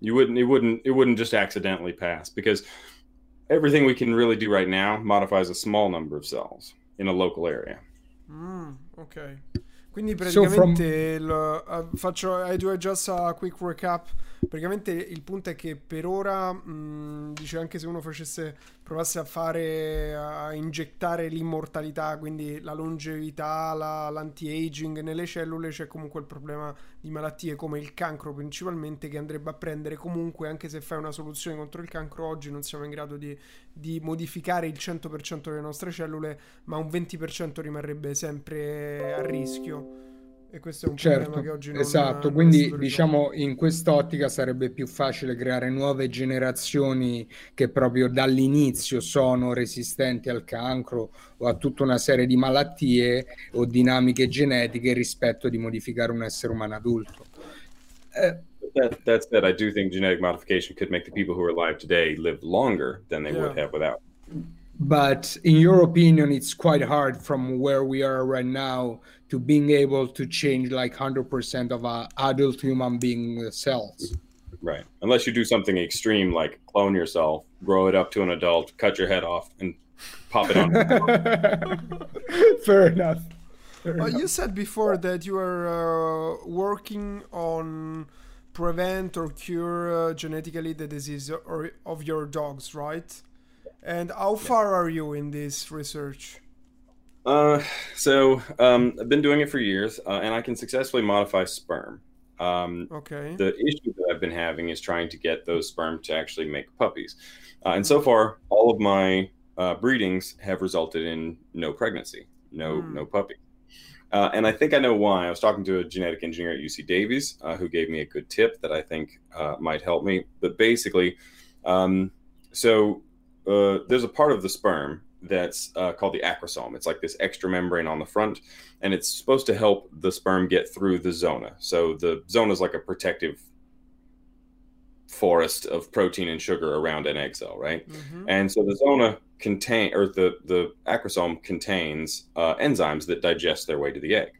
You wouldn't. It wouldn't. It wouldn't just accidentally pass because everything we can really do right now modifies a small number of cells in a local area. Mm, okay. Quindi praticamente so from... lo, uh, faccio I do just a quick recap praticamente il punto è che per ora, mh, dice anche se uno facesse, provasse a fare, a ingettare l'immortalità, quindi la longevità, la, l'anti-aging nelle cellule, c'è comunque il problema di malattie come il cancro principalmente che andrebbe a prendere comunque, anche se fai una soluzione contro il cancro, oggi non siamo in grado di, di modificare il 100% delle nostre cellule, ma un 20% rimarrebbe sempre a rischio. E questo è un certo, problema che oggi non Esatto, non quindi diciamo in quest'ottica sarebbe più facile creare nuove generazioni che proprio dall'inizio sono resistenti al cancro o a tutta una serie di malattie o dinamiche genetiche rispetto di modificare un essere umano adulto. Eh, that, that said, I do think genetic modification could make the people who are alive today live longer than they yeah. would have without. But in your opinion, it's quite hard from where we are right now to being able to change like 100% of uh, adult human being cells. Right. Unless you do something extreme like clone yourself, grow it up to an adult, cut your head off, and pop it on. (laughs) Fair enough. Fair uh, enough. You said before that you are uh, working on prevent or cure uh, genetically the disease or, of your dogs, right? And how far are you in this research? Uh, so um, I've been doing it for years, uh, and I can successfully modify sperm. Um, okay. The issue that I've been having is trying to get those sperm to actually make puppies, uh, and so far, all of my uh, breedings have resulted in no pregnancy, no Hmm. no puppy. Uh, and I think I know why. I was talking to a genetic engineer at UC Davies uh, who gave me a good tip that I think uh, might help me. But basically, um, so uh, there's a part of the sperm that's uh, called the acrosome. It's like this extra membrane on the front, and it's supposed to help the sperm get through the zona. So the zona is like a protective forest of protein and sugar around an egg cell, right? Mhm. And so the zona contain or the the acrosome contains uh, enzymes that digest their way to the egg.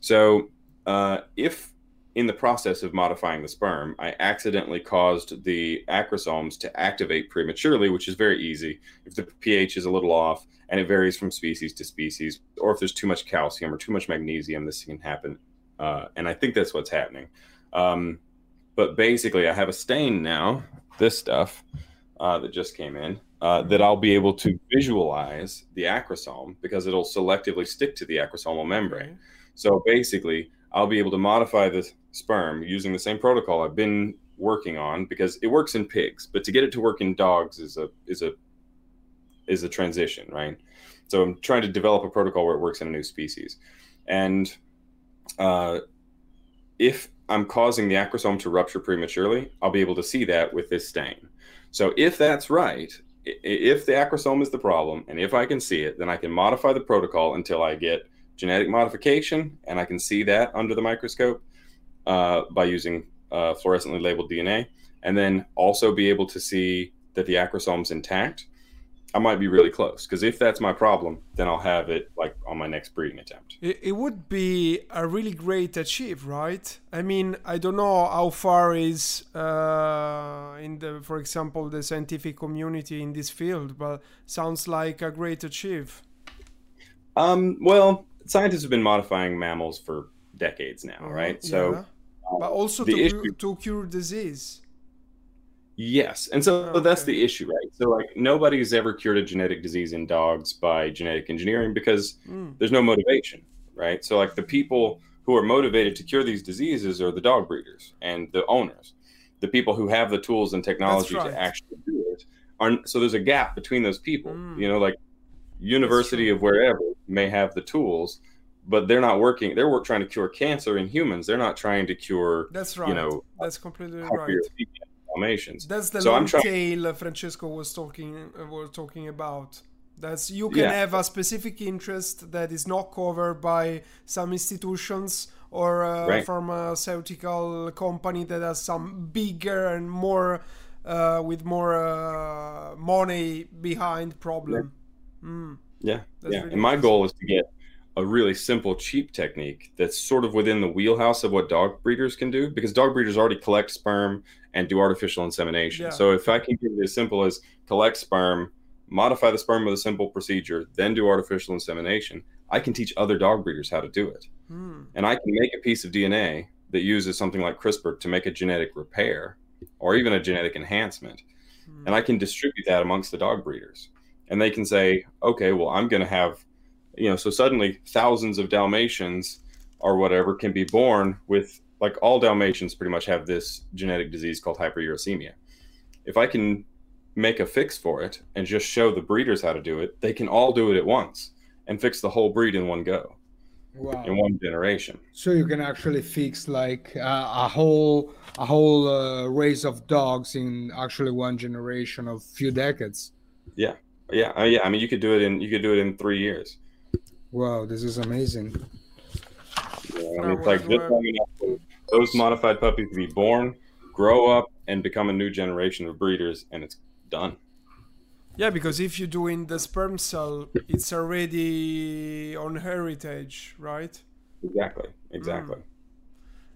So uh, if in the process of modifying the sperm, I accidentally caused the acrosomes to activate prematurely, which is very easy if the pH is a little off and it varies from species to species, or if there's too much calcium or too much magnesium, this can happen. Uh, and I think that's what's happening. Um, but basically, I have a stain now, this stuff uh, that just came in, uh, that I'll be able to visualize the acrosome because it'll selectively stick to the acrosomal membrane. So basically, I'll be able to modify the sperm using the same protocol I've been working on because it works in pigs, but to get it to work in dogs is a is a is a transition, right? So I'm trying to develop a protocol where it works in a new species, and uh, if I'm causing the acrosome to rupture prematurely, I'll be able to see that with this stain. So if that's right, if the acrosome is the problem, and if I can see it, then I can modify the protocol until I get genetic modification, and I can see that under the microscope uh, by using uh, fluorescently labeled DNA, and then also be able to see that the acrosome's intact. I might be really close because if that's my problem, then I'll have it like on my next breeding attempt. It, it would be a really great achieve, right? I mean, I don't know how far is uh, in the, for example, the scientific community in this field, but sounds like a great achieve. Um, well, scientists have been modifying mammals for decades now, right? So, Yeah. but also to, issue- cu- to cure disease. yes. And so that's the issue, right? So, like, nobody's ever cured a genetic disease in dogs by genetic engineering because Mm. there's no motivation, right? So, like, the people who are motivated to cure these diseases are the dog breeders and the owners. The people who have the tools and technology right. to actually do it are so there's a gap between those people. Mm. You know, like university of wherever may have the tools, but they're not working. They're work, trying to cure cancer in humans. They're not trying to cure, That's right. you know, That's completely right. Dalmatians. That's the So I'm long trying- tail Francesco was talking uh, was talking about. That's you can Yeah. have a specific interest that is not covered by some institutions or a Right. pharmaceutical company that has some bigger and more uh, with more uh, money behind problem. Mm. Yeah, That's yeah. really and my goal is to get a really simple, cheap technique that's sort of within the wheelhouse of what dog breeders can do, because dog breeders already collect sperm and do artificial insemination. Yeah. So if I can get it as simple as collect sperm, modify the sperm with a simple procedure, then do artificial insemination, I can teach other dog breeders how to do it. Mm. And I can make a piece of DNA that uses something like CRISPR to make a genetic repair or even a genetic enhancement Mm. and I can distribute that amongst the dog breeders. And they can say, okay, well, I'm going to have, you know, so suddenly thousands of Dalmatians or whatever can be born with, like, all Dalmatians pretty much have this genetic disease called hyperuricemia. If I can make a fix for it and just show the breeders how to do it, they can all do it at once and fix the whole breed in one go, Wow. in one generation. So you can actually fix like uh, a whole a whole uh, race of dogs in actually one generation of few decades. Yeah, uh, yeah. I mean, you could do it in you could do it in three years. Wow, this is amazing. You know, I mean, it's like we're- just long enough for those modified puppies to be born, grow up, and become a new generation of breeders, and it's done. Yeah, because if you do in the sperm cell, it's already on heritage, right? Exactly, exactly. I'm gonna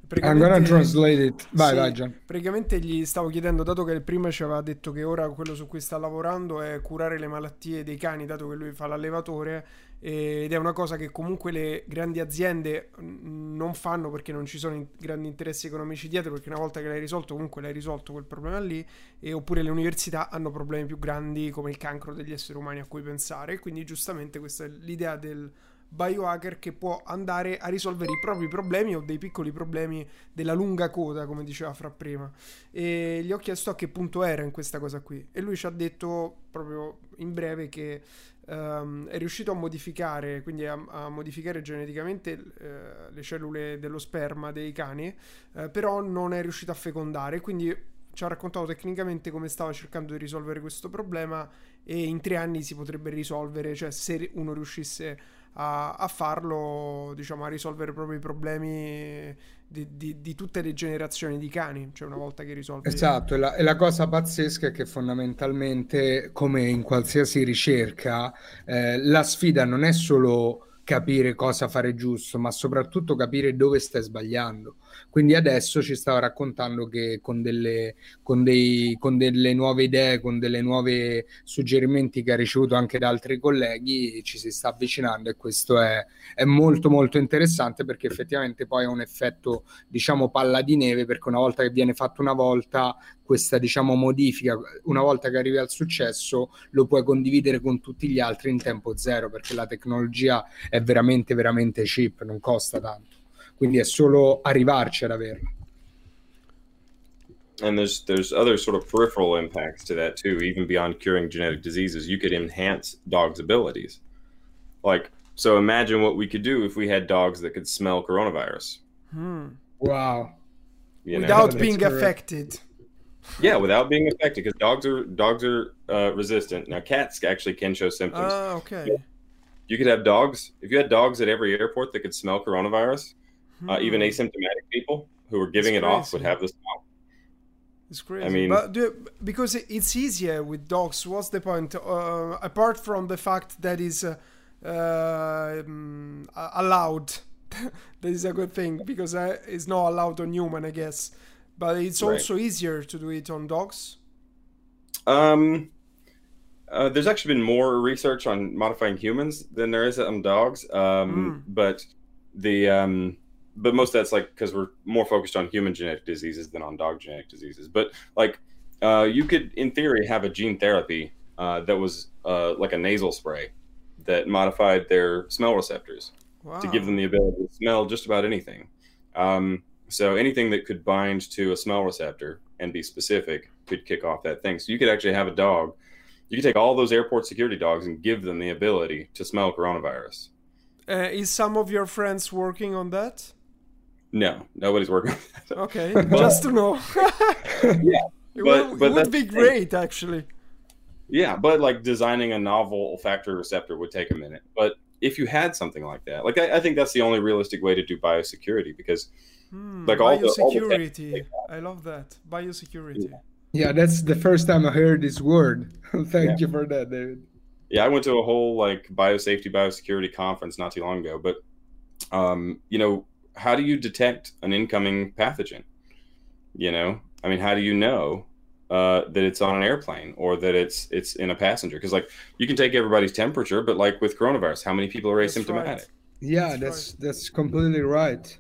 Praticamente- translate it. Vai, Sì, vai, Gian. Praticamente gli stavo chiedendo, dato che prima ci aveva detto che ora quello su cui sta lavorando è curare le malattie dei cani, dato che lui fa l'allevatore, ed è una cosa che comunque le grandi aziende non fanno perché non ci sono in- grandi interessi economici dietro, perché una volta che l'hai risolto comunque l'hai risolto quel problema lì, e oppure le università hanno problemi più grandi come il cancro degli esseri umani a cui pensare, quindi giustamente questa è l'idea del biohacker che può andare a risolvere i propri problemi o dei piccoli problemi della lunga coda, come diceva Fra prima. E gli ho chiesto a che punto era in questa cosa qui. E lui ci ha detto proprio in breve che um, è riuscito a modificare, quindi a, a modificare geneticamente uh, le cellule dello sperma dei cani, uh, però non è riuscito a fecondare, quindi ci ha raccontato tecnicamente come stava cercando di risolvere questo problema e in tre anni si potrebbe risolvere, cioè se uno riuscisse a, a farlo, diciamo, a risolvere proprio i problemi di, di, di, tutte le generazioni di cani, cioè una volta che risolve... Esatto, e la, e la cosa pazzesca è che fondamentalmente, come in qualsiasi ricerca, eh, la sfida non è solo capire cosa fare giusto, ma soprattutto capire dove stai sbagliando. Quindi adesso ci stava raccontando che con delle, con, dei, con delle nuove idee, con delle nuove suggerimenti che ha ricevuto anche da altri colleghi, ci si sta avvicinando e questo è, è molto molto interessante perché effettivamente poi ha un effetto, diciamo, palla di neve, perché una volta che viene fatto una volta, questa diciamo modifica una volta che arrivi al successo lo puoi condividere con tutti gli altri in tempo zero perché la tecnologia è veramente veramente cheap non costa tanto quindi è solo arrivarci ad averla and there's there's other sort of peripheral impacts to that too even beyond curing genetic diseases you could enhance dogs abilities like so imagine what we could do if we had dogs that could smell coronavirus hmm. wow you without know? being affected yeah, without being affected, because dogs are dogs are uh, resistant. Now, cats actually can show symptoms. Oh, uh, okay. You could have dogs. If you had dogs at every airport that could smell coronavirus, hmm. uh, even hmm. asymptomatic people who were giving it off would have this smell. It's crazy. I mean, but do, because it's easier with dogs. What's the point? Uh, apart from the fact that is uh, um, allowed, (laughs) that is a good thing because uh, it's not allowed on human, I guess but it's also right. easier to do it on dogs. Um, uh, there's actually been more research on modifying humans than there is on dogs. Um, mm. but the um, but most of that's like because we're more focused on human genetic diseases than on dog genetic diseases. But like uh, you could, in theory, have a gene therapy uh, that was uh, like a nasal spray that modified their smell receptors wow. to give them the ability to smell just about anything. Um, so anything that could bind to a smell receptor and be specific could kick off that thing. So you could actually have a dog. You could take all those airport security dogs and give them the ability to smell coronavirus. Uh, is some of your friends working on that? No, nobody's working. okay, (laughs) just to know. (laughs) yeah, it but, would, but it would be great, actually. Yeah, but like designing a novel olfactory receptor would take a minute. But if you had something like that, like I, I think that's the only realistic way to do biosecurity because Hmm, like all biosecurity. The, all the I love that. Biosecurity. Yeah. yeah. that's the first time I heard this word. (laughs) Thank yeah. you for that, David. Yeah, I went to a whole like biosafety, biosecurity conference not too long ago. But um, you know, how do you detect an incoming pathogen? You know, I mean, how do you know uh, that it's on an airplane or that it's it's in a passenger? Because like you can take everybody's temperature, but like with coronavirus, how many people are that's asymptomatic? Right. Yeah, that's that's, right. that's completely right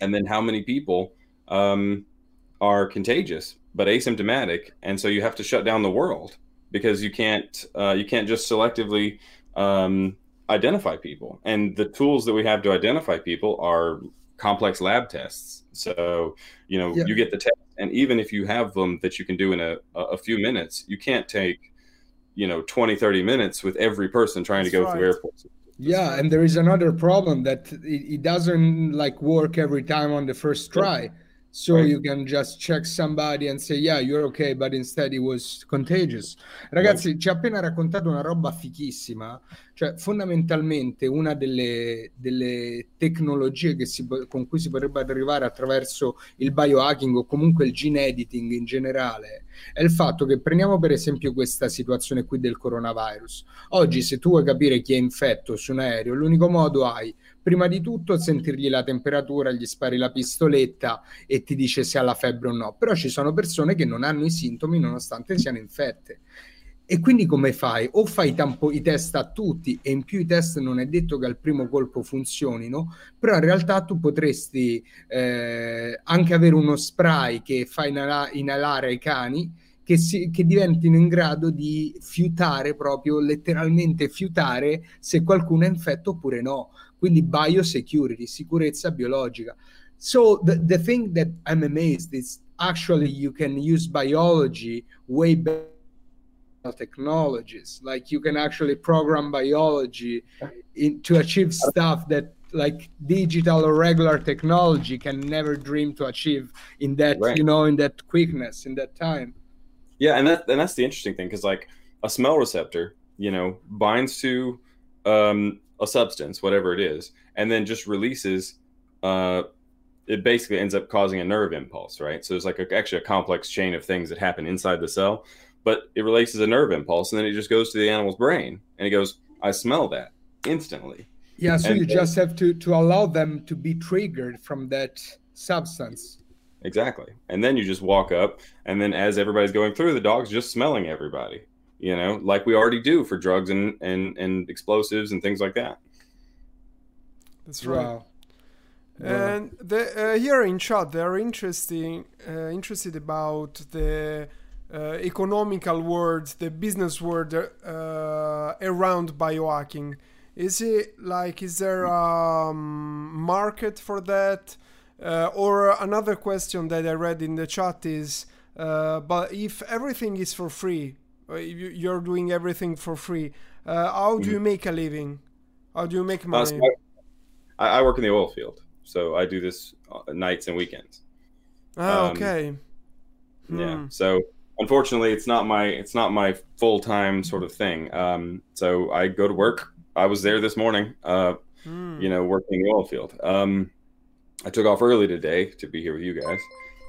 and then how many people um, are contagious but asymptomatic, and so you have to shut down the world because you can't uh, you can't just selectively um, identify people. And the tools that we have to identify people are complex lab tests. So you know yeah. you get the test, and even if you have them that you can do in a, a few minutes, you can't take you know 20 30 minutes with every person trying That's to go right. through airports yeah and there is another problem that it, it, doesn't like work every time on the first try so right. you can just check somebody and say yeah you're okay but instead it was contagious ragazzi right. ci ha appena raccontato una roba fichissima cioè fondamentalmente una delle, delle tecnologie si, con cui si potrebbe arrivare attraverso il biohacking o comunque il gene editing in generale è il fatto che prendiamo per esempio questa situazione qui del coronavirus oggi se tu vuoi capire chi è infetto su un aereo l'unico modo hai prima di tutto sentirgli la temperatura, gli spari la pistoletta e ti dice se ha la febbre o no. Però ci sono persone che non hanno i sintomi nonostante siano infette. E quindi come fai? O fai i, tampo- i test a tutti e in più i test non è detto che al primo colpo funzionino, però in realtà tu potresti eh, anche avere uno spray che fa inala- inalare ai cani che, si, che diventino in grado di fiutare proprio, letteralmente fiutare se qualcuno è infetto oppure no. Quindi biosecurity, sicurezza biologica. So the, the thing that I'm amazed is actually you can use biology way better technologies. Like you can actually program biology in, to achieve stuff that like digital or regular technology can never dream to achieve in that right. you know in that quickness in that time. Yeah and that and that's the interesting thing because like a smell receptor you know binds to um, a substance whatever it is and then just releases uh, it basically ends up causing a nerve impulse right? So there's like a, actually a complex chain of things that happen inside the cell but it releases a nerve impulse and then it just goes to the animal's brain and it goes i smell that instantly yeah, so and you just have to to allow them to be triggered from that substance. Exactly. And then you just walk up and then as everybody's going through, the dog's just smelling everybody. You know, like we already do for drugs and and, and explosives and things like that. That's right. Wow. And the, uh, here in chat, they are interesting, uh, interested about the uh, economical world, the business world uh, around biohacking. Is it like is there a um, market for that? Uh, or another question that I read in the chat is, uh, but if everything is for free, uh, you're doing everything for free, uh, how do you mm-hmm. make a living? How do you make money? I, I, work in the oil field, so I do this nights and weekends. Oh, okay. Um, yeah. Hmm. So unfortunately, it's not my it's not my full time sort of thing. Um, so I go to work I was there this morning, uh, mm. you know, working the oil field. Um, I took off early today to be here with you guys.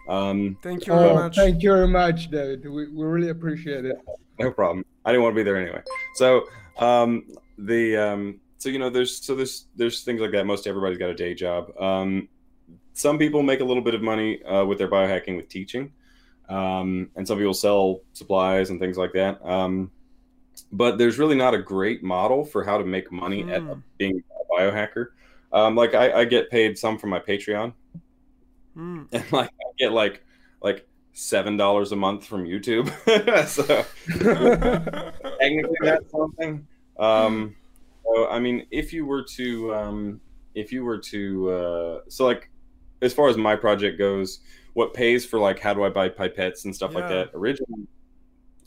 Um, thank you very oh, much. Thank you very much, David. We, we really appreciate it. No problem. I didn't want to be there anyway. So um, the um, so you know there's so there's there's things like that. Most everybody's got a day job. Um, some people make a little bit of money uh, with their biohacking with teaching, um, and some people sell supplies and things like that. Um, but there's really not a great model for how to make money mm. at hmm. being a biohacker. Um, like I, I, get paid some from my Patreon, mm. (laughs) and like I get like like seven dollars a month from YouTube. (laughs) so (laughs) technically that's something. Um, so I mean, if you were to um, if you were to uh, so like as far as my project goes, what pays for like how do I buy pipettes and stuff yeah. like that? Originally,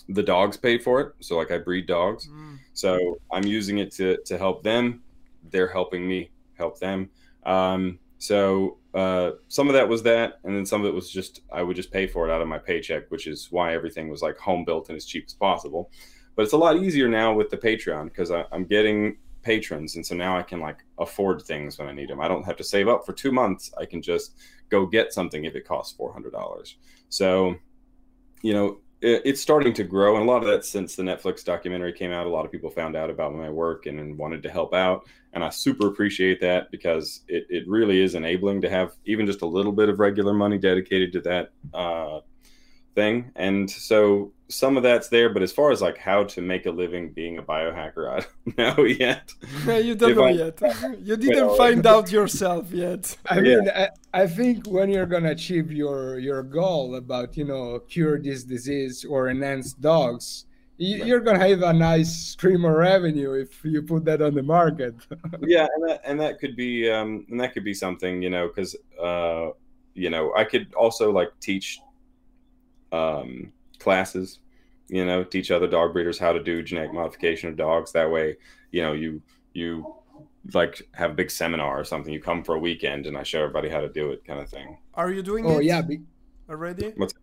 the dogs pay for it. So like I breed dogs. Mm. So I'm using it to to help them. They're helping me help them. Um, so uh, some of that was that, and then some of it was just I would just pay for it out of my paycheck, which is why everything was like home built and as cheap as possible. But it's a lot easier now with the Patreon because I'm getting patrons, and so now I can like afford things when I need them. I don't have to save up for two months. I can just go get something if it costs four hundred dollars. So, you know, it's starting to grow and a lot of that since the netflix documentary came out a lot of people found out about my work and, and wanted to help out and i super appreciate that because it, it really is enabling to have even just a little bit of regular money dedicated to that uh, thing and so some of that's there but as far as like how to make a living being a biohacker (laughs) i don't know yet. Yeah, you don't if know I, yet. (laughs) You didn't find (laughs) out yourself yet. I mean yeah. I, I think when you're gonna achieve your your goal about you know cure this disease or enhance dogs you're gonna have a nice stream of revenue if you put that on the market. Yeah and that, and that could be um and that could be something you know because uh you know i could also like teach um, classes, you know, teach other dog breeders how to do genetic modification of dogs. That way, you know, you you like have a big seminar or something. You come for a weekend and I show everybody how to do it, kind of thing. Are you doing oh, it? yeah, be- already. What's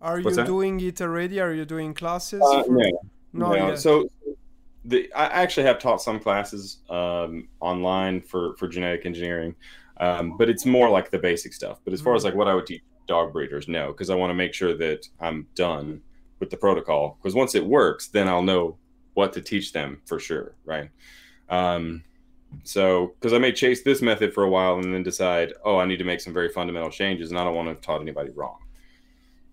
Are What's you that? doing it already? Are you doing classes? Uh, for... no, no. no. So the I actually have taught some classes um, online for for genetic engineering, um, but it's more like the basic stuff. But as far as mm. like what I would teach dog breeders know because i want to make sure that i'm done with the protocol. Because once it works then i'll know what to teach them for sure right? Um, so because i may chase this method for a while and then decide oh i need to make some very fundamental changes and i don't want to have taught anybody wrong.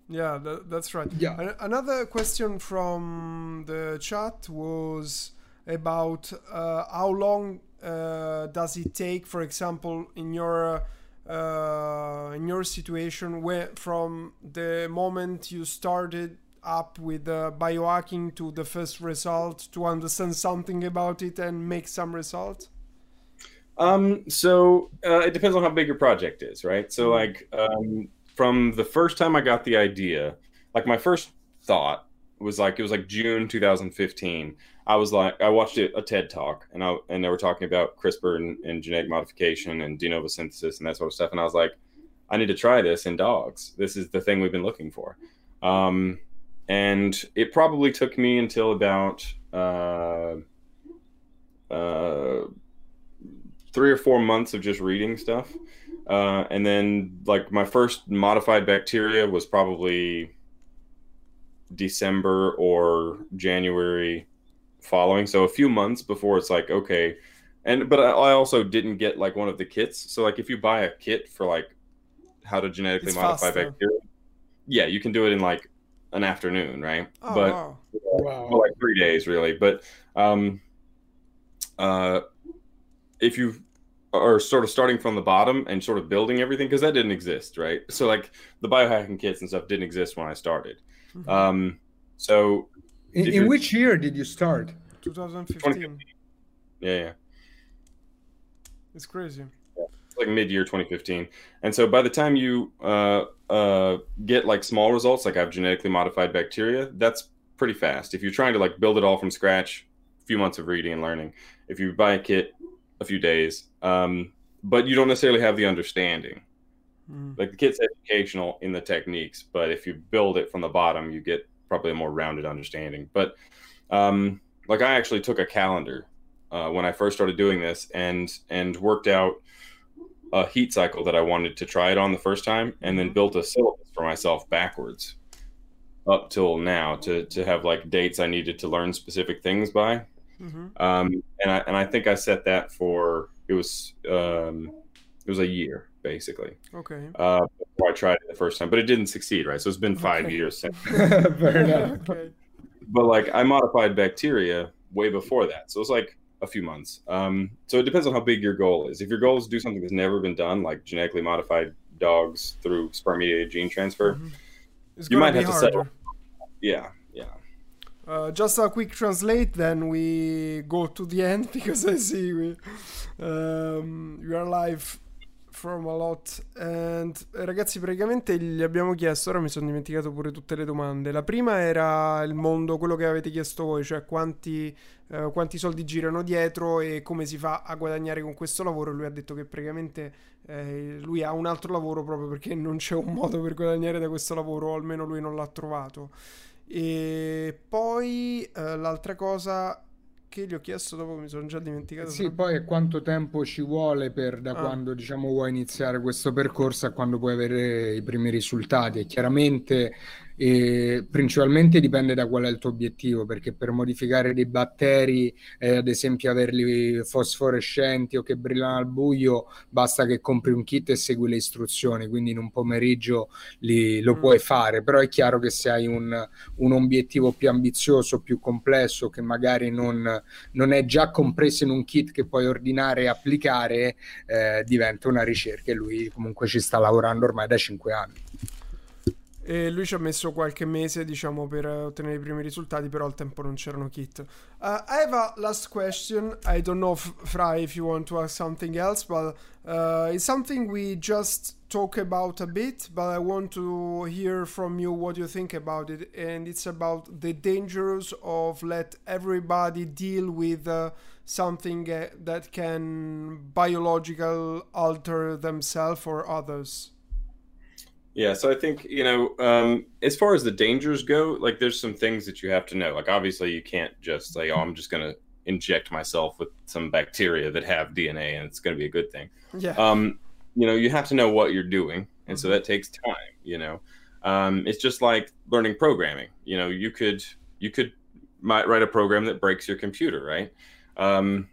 Yeah that, that's right. Yeah. Another question from the chat was about uh, how long uh, does it take for example in your uh, in your situation where from the moment you started up with uh, biohacking to the first result to understand something about it and make some result? Um, so uh, it depends on how big your project is, right? So like um, from the first time I got the idea, like my first thought was like it was like June 2015. I was like I watched a, a TED talk and I and they were talking about CRISPR and, and genetic modification and de novo synthesis and that sort of stuff. And I was like, I need to try this in dogs. This is the thing we've been looking for. Um, and it probably took me until about uh, uh, three or four months of just reading stuff. Uh, and then, like, my first modified bacteria was probably December or January following. So, a few months before it's like, okay. And, but I, I also didn't get like one of the kits. So, like, if you buy a kit for like how to genetically It's modify faster. bacteria, yeah, you can do it in like an afternoon, right? Oh, but wow. Wow. well, like three days really but um uh if you are sort of starting from the bottom and sort of building everything because that didn't exist right so like the biohacking kits and stuff didn't exist when i started Mhm. um so In, in you're- which year did you start? 2015. yeah yeah It's crazy. It's like mid-year 2015 and so by the time you uh uh get like small results like i have genetically modified bacteria that's pretty fast if you're trying to like build it all from scratch a few months of reading and learning if you buy a kit a few days um but you don't necessarily have the understanding Mm. like the kit's educational in the techniques but if you build it from the bottom you get probably a more rounded understanding but um like i actually took a calendar uh, when i first started doing this and and worked out a heat cycle that i wanted to try it on the first time and then Mhm. built a syllabus for myself backwards up till now to to have like dates i needed to learn specific things by Mhm. um and i and i think i set that for it was um it was a year basically Okay. uh, before I tried it the first time, but it didn't succeed, right? So it's been five Okay. years since. (laughs) Fair enough. (laughs) okay. But like I modified bacteria way before that, so it's like a few months. Um, so it depends on how big your goal is. If your goal is to do something that's never been done, like genetically modified dogs through sperm-mediated gene transfer, Mhm. You might be have to settle. yeah, yeah. Uh, just a quick translate, then we go to the end (laughs) because I see we, um, we are live from a lot. And ragazzi, praticamente gli abbiamo chiesto, ora mi sono dimenticato pure tutte le domande. La prima era il mondo, quello che avete chiesto voi, cioè quanti, eh, quanti soldi girano dietro e come si fa a guadagnare con questo lavoro. Lui ha detto che praticamente eh, lui ha un altro lavoro proprio perché non c'è un modo per guadagnare da questo lavoro, o almeno lui non l'ha trovato. E poi eh, l'altra cosa che gli ho chiesto dopo mi sono già dimenticato. Sì, poi quanto tempo ci vuole per da Ah. quando diciamo vuoi iniziare questo percorso a quando puoi avere i primi risultati. E chiaramente eh, principalmente dipende da qual è il tuo obiettivo, perché per modificare dei batteri, eh, ad esempio averli fosforescenti o che brillano al buio, basta che compri un kit e segui le istruzioni, quindi in un pomeriggio li- lo Mm. puoi fare, però è chiaro che se hai un, un obiettivo più ambizioso, più complesso, che magari non non è già compreso in un kit che puoi ordinare e applicare, eh, diventa una ricerca e lui comunque ci sta lavorando ormai da cinque anni. E lui ci ha messo qualche mese, diciamo, per ottenere i primi risultati, però al tempo non c'erano kit. Uh, I have a last question. I don't know, if, Fry, if you want to ask something else, but uh, it's something we just talk about a bit, but I want to hear from you what you think about it. And it's about the dangers of let everybody deal with uh, something that can biological alter themselves or others. Yeah, so I think you know, um, as far as the dangers go, like there's some things that you have to know. Like obviously, you can't just say, "Oh, I'm just going to inject myself with some bacteria that have DNA and it's going to be a good thing." Yeah. Um, you know, you have to know what you're doing, and so Mhm. that takes time. You know, um, it's just like learning programming. You know, you could you could might write a program that breaks your computer, right? Um,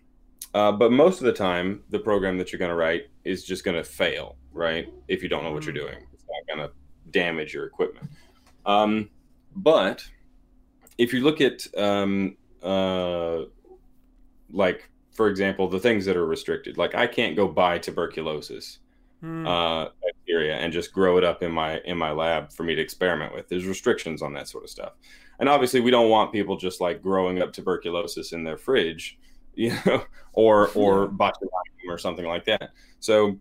uh, but most of the time, the program that you're going to write is just going to fail, right? If you don't know what you're Mm. doing, going to damage your equipment. Um, but if you look at, um, uh, like, for example, the things that are restricted, like I can't go buy tuberculosis Mm. uh, bacteria and just grow it up in my in my lab for me to experiment with. There's restrictions on that sort of stuff, and obviously we don't want people just like growing up tuberculosis in their fridge, (laughs) you know, or or botulinum or something like that. So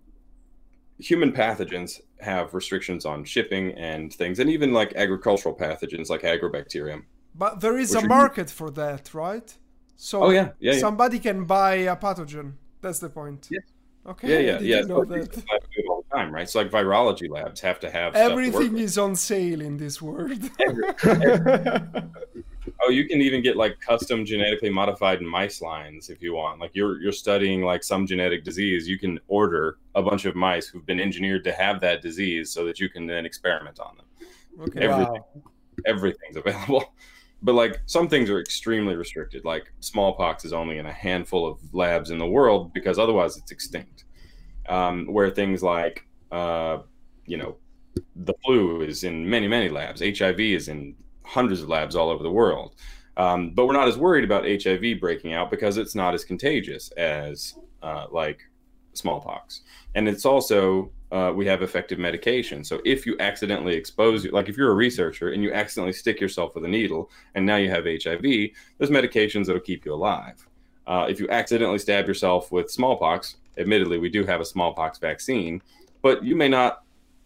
human pathogens have restrictions on shipping and things, and even like agricultural pathogens like agrobacterium. But there is a market for that, right? So Oh yeah, yeah, yeah. somebody can buy a pathogen. That's the point. Yes. Okay. yeah, yeah, yeah. know So that. people have to do it all the time, right? So like virology labs have to have to Everything with. is on sale in this world. (laughs) Oh, you can even get like custom genetically modified mice lines if you want. Like you're you're studying like some genetic disease, you can order a bunch of mice who've been engineered to have that disease so that you can then experiment on them. okay. Everything. wow. Everything's (laughs) available. But like some things are extremely restricted. Like smallpox is only in a handful of labs in the world because otherwise it's extinct. Um, where things like uh, you know, the flu is in many, many labs. HIV is in hundreds of labs all over the world. Um, but we're not as worried about HIV breaking out because it's not as contagious as uh, like smallpox. And it's also, uh, we have effective medication. So if you accidentally expose, like if you're a researcher and you accidentally stick yourself with a needle and now you have HIV, there's medications that'll keep you alive. Uh, if you accidentally stab yourself with smallpox, admittedly, we do have a smallpox vaccine, but you may not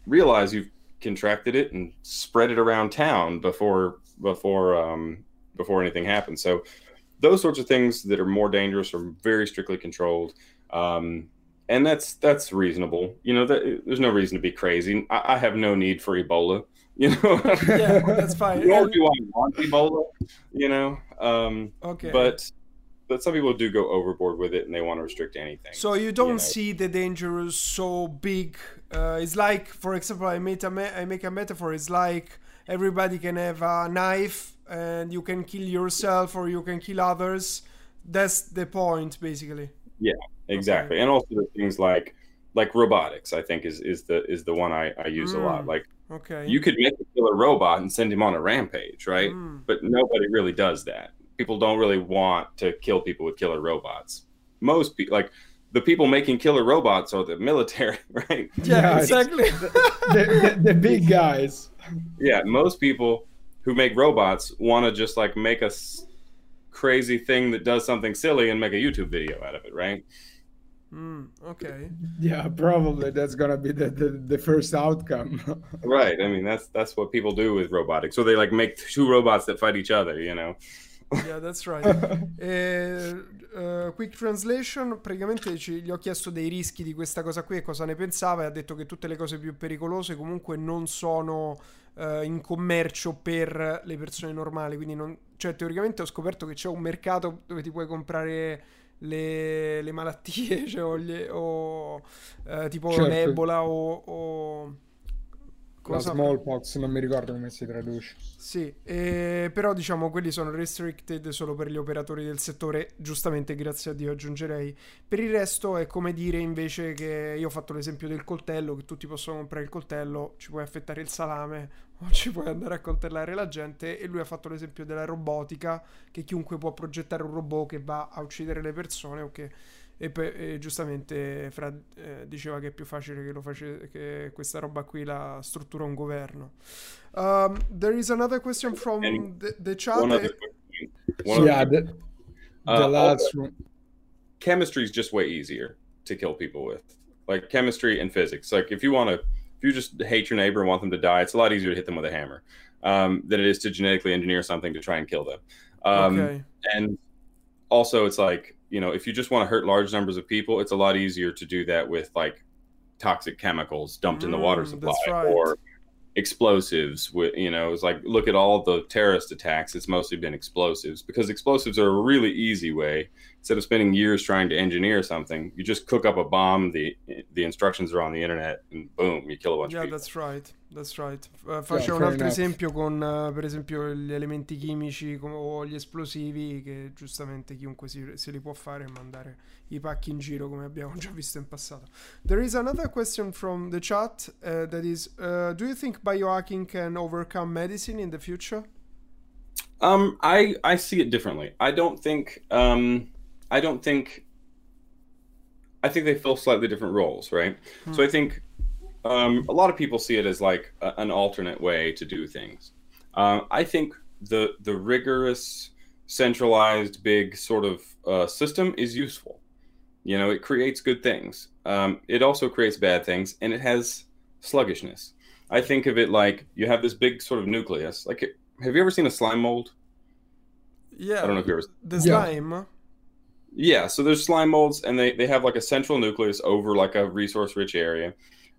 realize you've contracted it and spread it around town before before um, before anything happens. So those sorts of things that are more dangerous are very strictly controlled, um, and that's that's reasonable. You know, that, there's no reason to be crazy. I, I have no need for Ebola. (laughs) You know, Yeah, that's fine. Nor do I want Ebola. You know, um, okay. but but some people do go overboard with it and they want to restrict anything. So you don't know. see the danger is so big. Uh, it's like, for example, I made a me- I make a metaphor. It's like everybody can have a knife and you can kill yourself or you can kill others. That's the point, basically. Yeah, exactly and also the things like like robotics i think is is the is the one i, I use a lot Mm. like Okay. you could make a killer robot and send him on a rampage right Mm. but nobody really does that people don't really want to kill people with killer robots most people like the people making killer robots are the (laughs) military right Yeah, Yeah, exactly. the, the, the big (laughs) guys. yeah most people who make robots want to just like make a s- crazy thing that does something silly and make a youtube video out of it right Mm, okay. Yeah, probably that's gonna be the, the, the first outcome. (laughs) Right. I mean, that's that's what people do with robotics. So they like make two robots that fight each other. You know. Yeah, that's right. (laughs) Eh, eh, quick translation, praticamente ci- gli ho chiesto dei rischi di questa cosa qui e cosa ne pensava e ha detto che tutte le cose più pericolose comunque non sono eh, in commercio per le persone normali, quindi non, cioè teoricamente ho scoperto che c'è un mercato dove ti puoi comprare le, le malattie, (laughs) cioè, o, gli- o, eh, tipo Certo. l'Ebola o... o La smallpox, non mi ricordo come si traduce. Sì, eh, però diciamo quelli sono restricted solo per gli operatori del settore, giustamente grazie a Dio aggiungerei. Per il resto è come dire invece che io ho fatto l'esempio del coltello, che tutti possono comprare il coltello, ci puoi affettare il salame (laughs) o ci puoi andare a coltellare la gente e lui ha fatto l'esempio della robotica, che chiunque può progettare un robot che va a uccidere le persone o che... E, pe- e giustamente Fra eh, diceva che è più facile che, lo face- che questa roba qui la struttura un governo. Um, there is another question from the, the chat. One other quick. One yeah, other- the, Uh, last one. chemistry is just way easier to kill people with. Like chemistry and physics. Like if you want to, if you just hate your neighbor and want them to die, it's a lot easier to hit them with a hammer um, than it is to genetically engineer something to try and kill them. Um, okay. and also it's like you know if you just want to hurt large numbers of people it's a lot easier to do that with like toxic chemicals dumped in the water Mm, supply right. or explosives with you know it's like look at all the terrorist attacks it's mostly been explosives because explosives are a really easy way instead of spending years trying to engineer something you just cook up a bomb the the instructions are on the internet and boom you kill a bunch Yeah, of people that's right. That's right. Uh, faccio un altro enough. esempio con, uh, per esempio, gli elementi chimici com- o gli esplosivi che giustamente chiunque si, se li può fare e mandare i pacchi in giro come abbiamo già visto in passato. There is another question from the chat uh, that is, uh, do you think biohacking can overcome medicine in the future? Um, I I see it differently. I don't think um, I don't think I think they fill slightly different roles, right? So I think um, a lot of people see it as like a, an alternate way to do things. Um, I think the the rigorous, centralized, big sort of uh, system is useful. You know, it creates good things. Um, it also creates bad things, and it has sluggishness. I think of it like you have this big sort of nucleus. Like, have you ever seen a slime mold? Yeah. I don't know if you ever. The slime. Yeah, so there's slime molds, and they they have like a central nucleus over like a resource-rich area,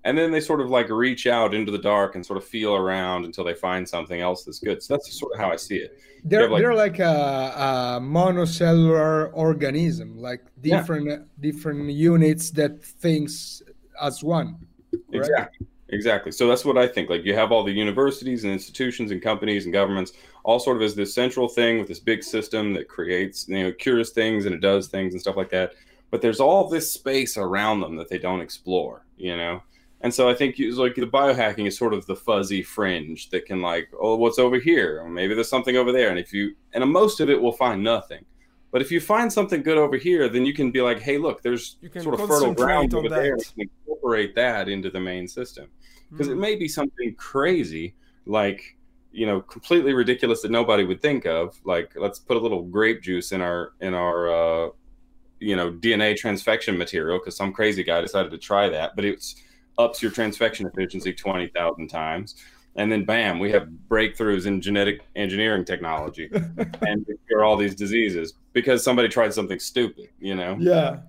and then they sort of like reach out into the dark and sort of feel around until they find something else that's good. So that's sort of how I see it. They're like, they're like a, a, monocellular organism, like different yeah. different units that thinks as one. Exactly. Exactly. So that's what I think. Like you have all the universities and institutions and companies and governments all sort of as this central thing with this big system that creates, you know, cures things and it does things and stuff like that. But there's all this space around them that they don't explore, you know? And so I think it's like the biohacking is sort of the fuzzy fringe that can like, oh, what's over here? Maybe there's something over there. And if you, and most of it will find nothing. But if you find something good over here, then you can be like, hey, look, there's sort of fertile ground over that. there. And incorporate that into the main system because mm. it hmm. may be something crazy like you know completely ridiculous that nobody would think of like let's put a little grape juice in our in our uh, you know dna transfection material because some crazy guy decided to try that but it's ups your transfection efficiency 20000 times and then bam we have breakthroughs in genetic engineering technology (laughs) and cure all these diseases because somebody tried something stupid you know? Yeah.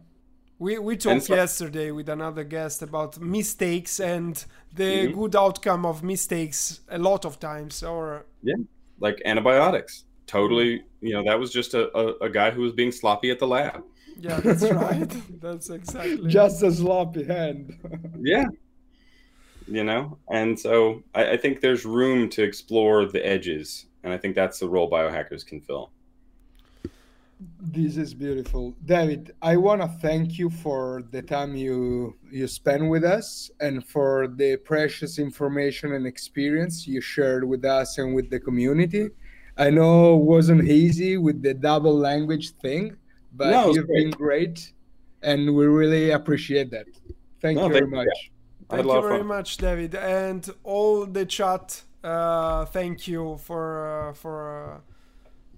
We we talked so, yesterday with another guest about mistakes and the mm-hmm. good outcome of mistakes a lot of times or yeah like antibiotics. Totally you know that was just a, a, a guy who was being sloppy at the lab. Yeah that's (laughs) right. That's exactly just a sloppy hand. (laughs) Yeah you know and so I, I think there's room to explore the edges and i think that's the role biohackers can fill this is beautiful, David. I want to thank you for the time you you spent with us and for the precious information and experience you shared with us and with the community. I know it wasn't easy with the double language thing, but no, you've great. been great, and we really appreciate that. Thank no, you very thank much. You. Thank you very fun. much, David, and all the chat. Uh, thank you for uh, for. Uh,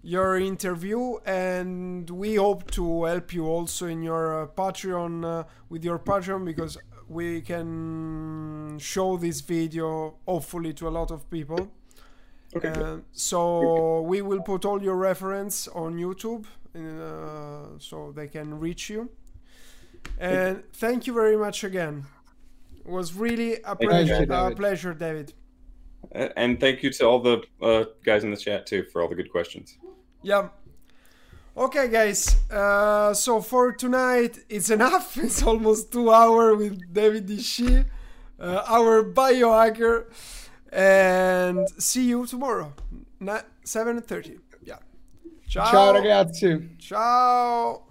your interview and we hope to help you also in your uh, patreon uh, with your patreon because we can show this video hopefully to a lot of people okay uh, so we will put all your reference on youtube uh, so they can reach you and thank you very much again it was really a pleasure, a pleasure david and thank you to all the uh, guys in the chat too for all the good questions yeah. Okay, guys. Uh, so for tonight, it's enough. (laughs) It's almost two hour with David Dichy, uh, our biohacker, and see you tomorrow, seven thirty. Yeah. Ciao. Ciao, ragazzi. Ciao.